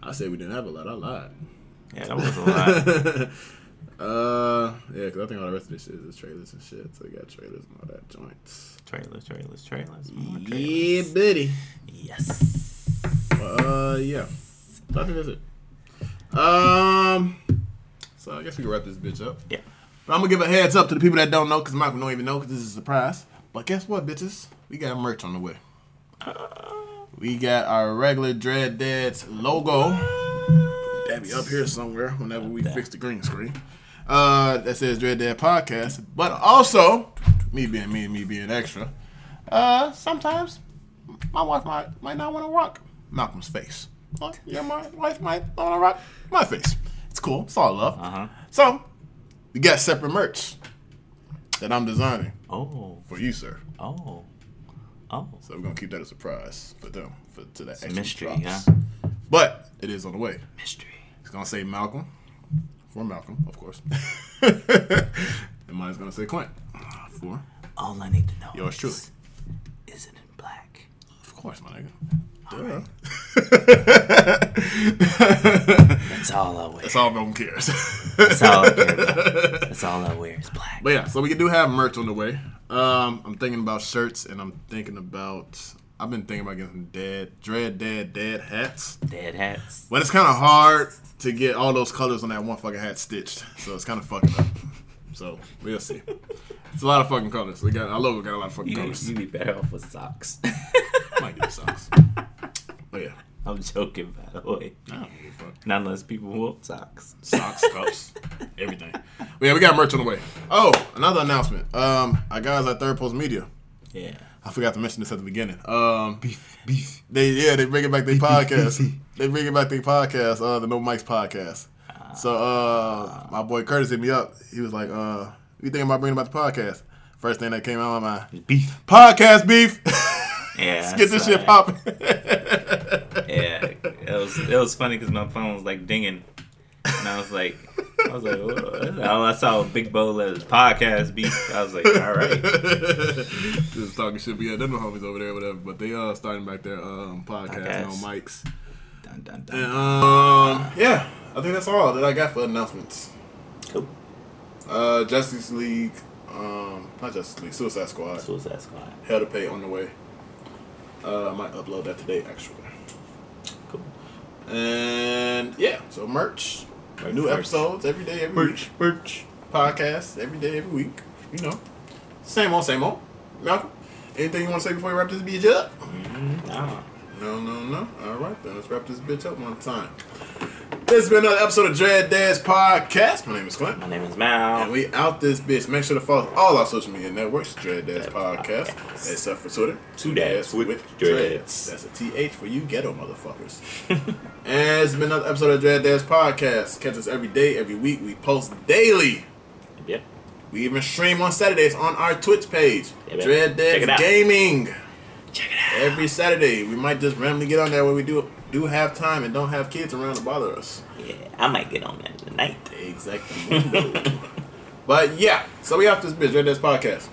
I said we didn't have a lot. I lied.
Yeah, that was a lot.
uh, yeah, because I think all the rest of this shit is trailers and shit. So we got trailers and all that joints.
trailers, trailers, trailers. More trailers.
Yeah, buddy.
Yes.
Uh, yeah. So I think that's it. Um, so I guess we can wrap this bitch up.
Yeah.
But I'm gonna give a heads up to the people that don't know, because Michael don't even know, because this is a surprise. But guess what, bitches? We got merch on the way. We got our regular Dread Dads logo. That be up here somewhere whenever we fix the green screen. Uh, that says Dread Dad Podcast. But also, me being me and me being extra, uh, sometimes my wife might might not want to rock Malcolm's face. Well, yeah, my wife might not want to rock my face. It's cool. It's all love.
Uh huh.
So, we got separate merch that I'm designing
Oh.
for you, sir.
Oh. Oh.
So we're gonna keep that a surprise for them for to that
mystery,
drops.
huh?
But it is on the way.
Mystery.
It's gonna say Malcolm for Malcolm, of course. and mine's gonna say Clint for,
All I need to know
Yours truly.
is, it in black?
of course, my nigga. Duh.
That's all I wear.
That's all no one cares.
That's all I care about. That's all I wear is black.
But yeah, so we do have merch on the way. Um, I'm thinking about shirts, and I'm thinking about. I've been thinking about getting some dead, dread, dead, dead hats.
Dead hats.
But it's kind of hard to get all those colors on that one fucking hat stitched, so it's kind of fucked up. So we'll see. It's a lot of fucking colors. We got our logo got a lot of fucking
You,
colors.
you be better off with socks.
Might get socks. But yeah,
I'm joking, by the way.
I don't give a fuck.
Not unless people want socks.
Socks, cups, everything. But yeah, we got merch on the way. Oh, another announcement. Um, our guys at Third Post Media.
Yeah.
I forgot to mention this at the beginning. Um, beef, beef. They yeah, they bring it back their podcast. They bring it back their podcast. Uh, the No Mics podcast. So uh, my boy Curtis hit me up. He was like, uh, "You thinking about bringing about the podcast?" First thing that came out of my mind,
Beef.
podcast beef.
Yeah.
Let's get this shit popping.
Yeah. It was it was funny because my phone was like dinging, and I was like, I was like, Whoa. all I saw was big bowl letters podcast beef. I was like, all right.
Just talking shit. We had them homies over there, whatever. But they uh starting back their um podcast, no mics.
Dun, dun,
And,
dun.
um, yeah, I think that's all that I got for announcements.
Cool.
Uh, Justice League, um, not Justice League, Suicide Squad.
Suicide Squad.
Hell to pay on the way. Uh, I might upload that today, actually.
Cool.
And yeah, so merch, new
merch.
episodes every day, every week.
merch.
Podcasts every day, every week. You know, same old, same old. Malcolm, anything you want to say before we wrap this bitch up?
Mm, nah.
No, no, no. All right, then let's wrap this bitch up one time. This has been another episode of Dread Dads Podcast. My name is Clint.
My name is Mal.
And we out this bitch. Make sure to follow all our social media networks, Dread Dads Podcast,
Podcast.
except for Twitter.
Two dads with dreads.
That's a TH for you ghetto motherfuckers. and it's been another episode of Dread Dads Podcast. Catch us every day, every week. We post daily.
Yep.
We even stream on Saturdays on our Twitch page,
man.
Dread Dads. Gaming.
Check it out.
Every Saturday, we might just randomly get on there when we do do have time and don't have kids around to bother us.
Yeah, I might get on that tonight.
Exactly. but yeah, so we have this bitch, Dread Dads Podcast.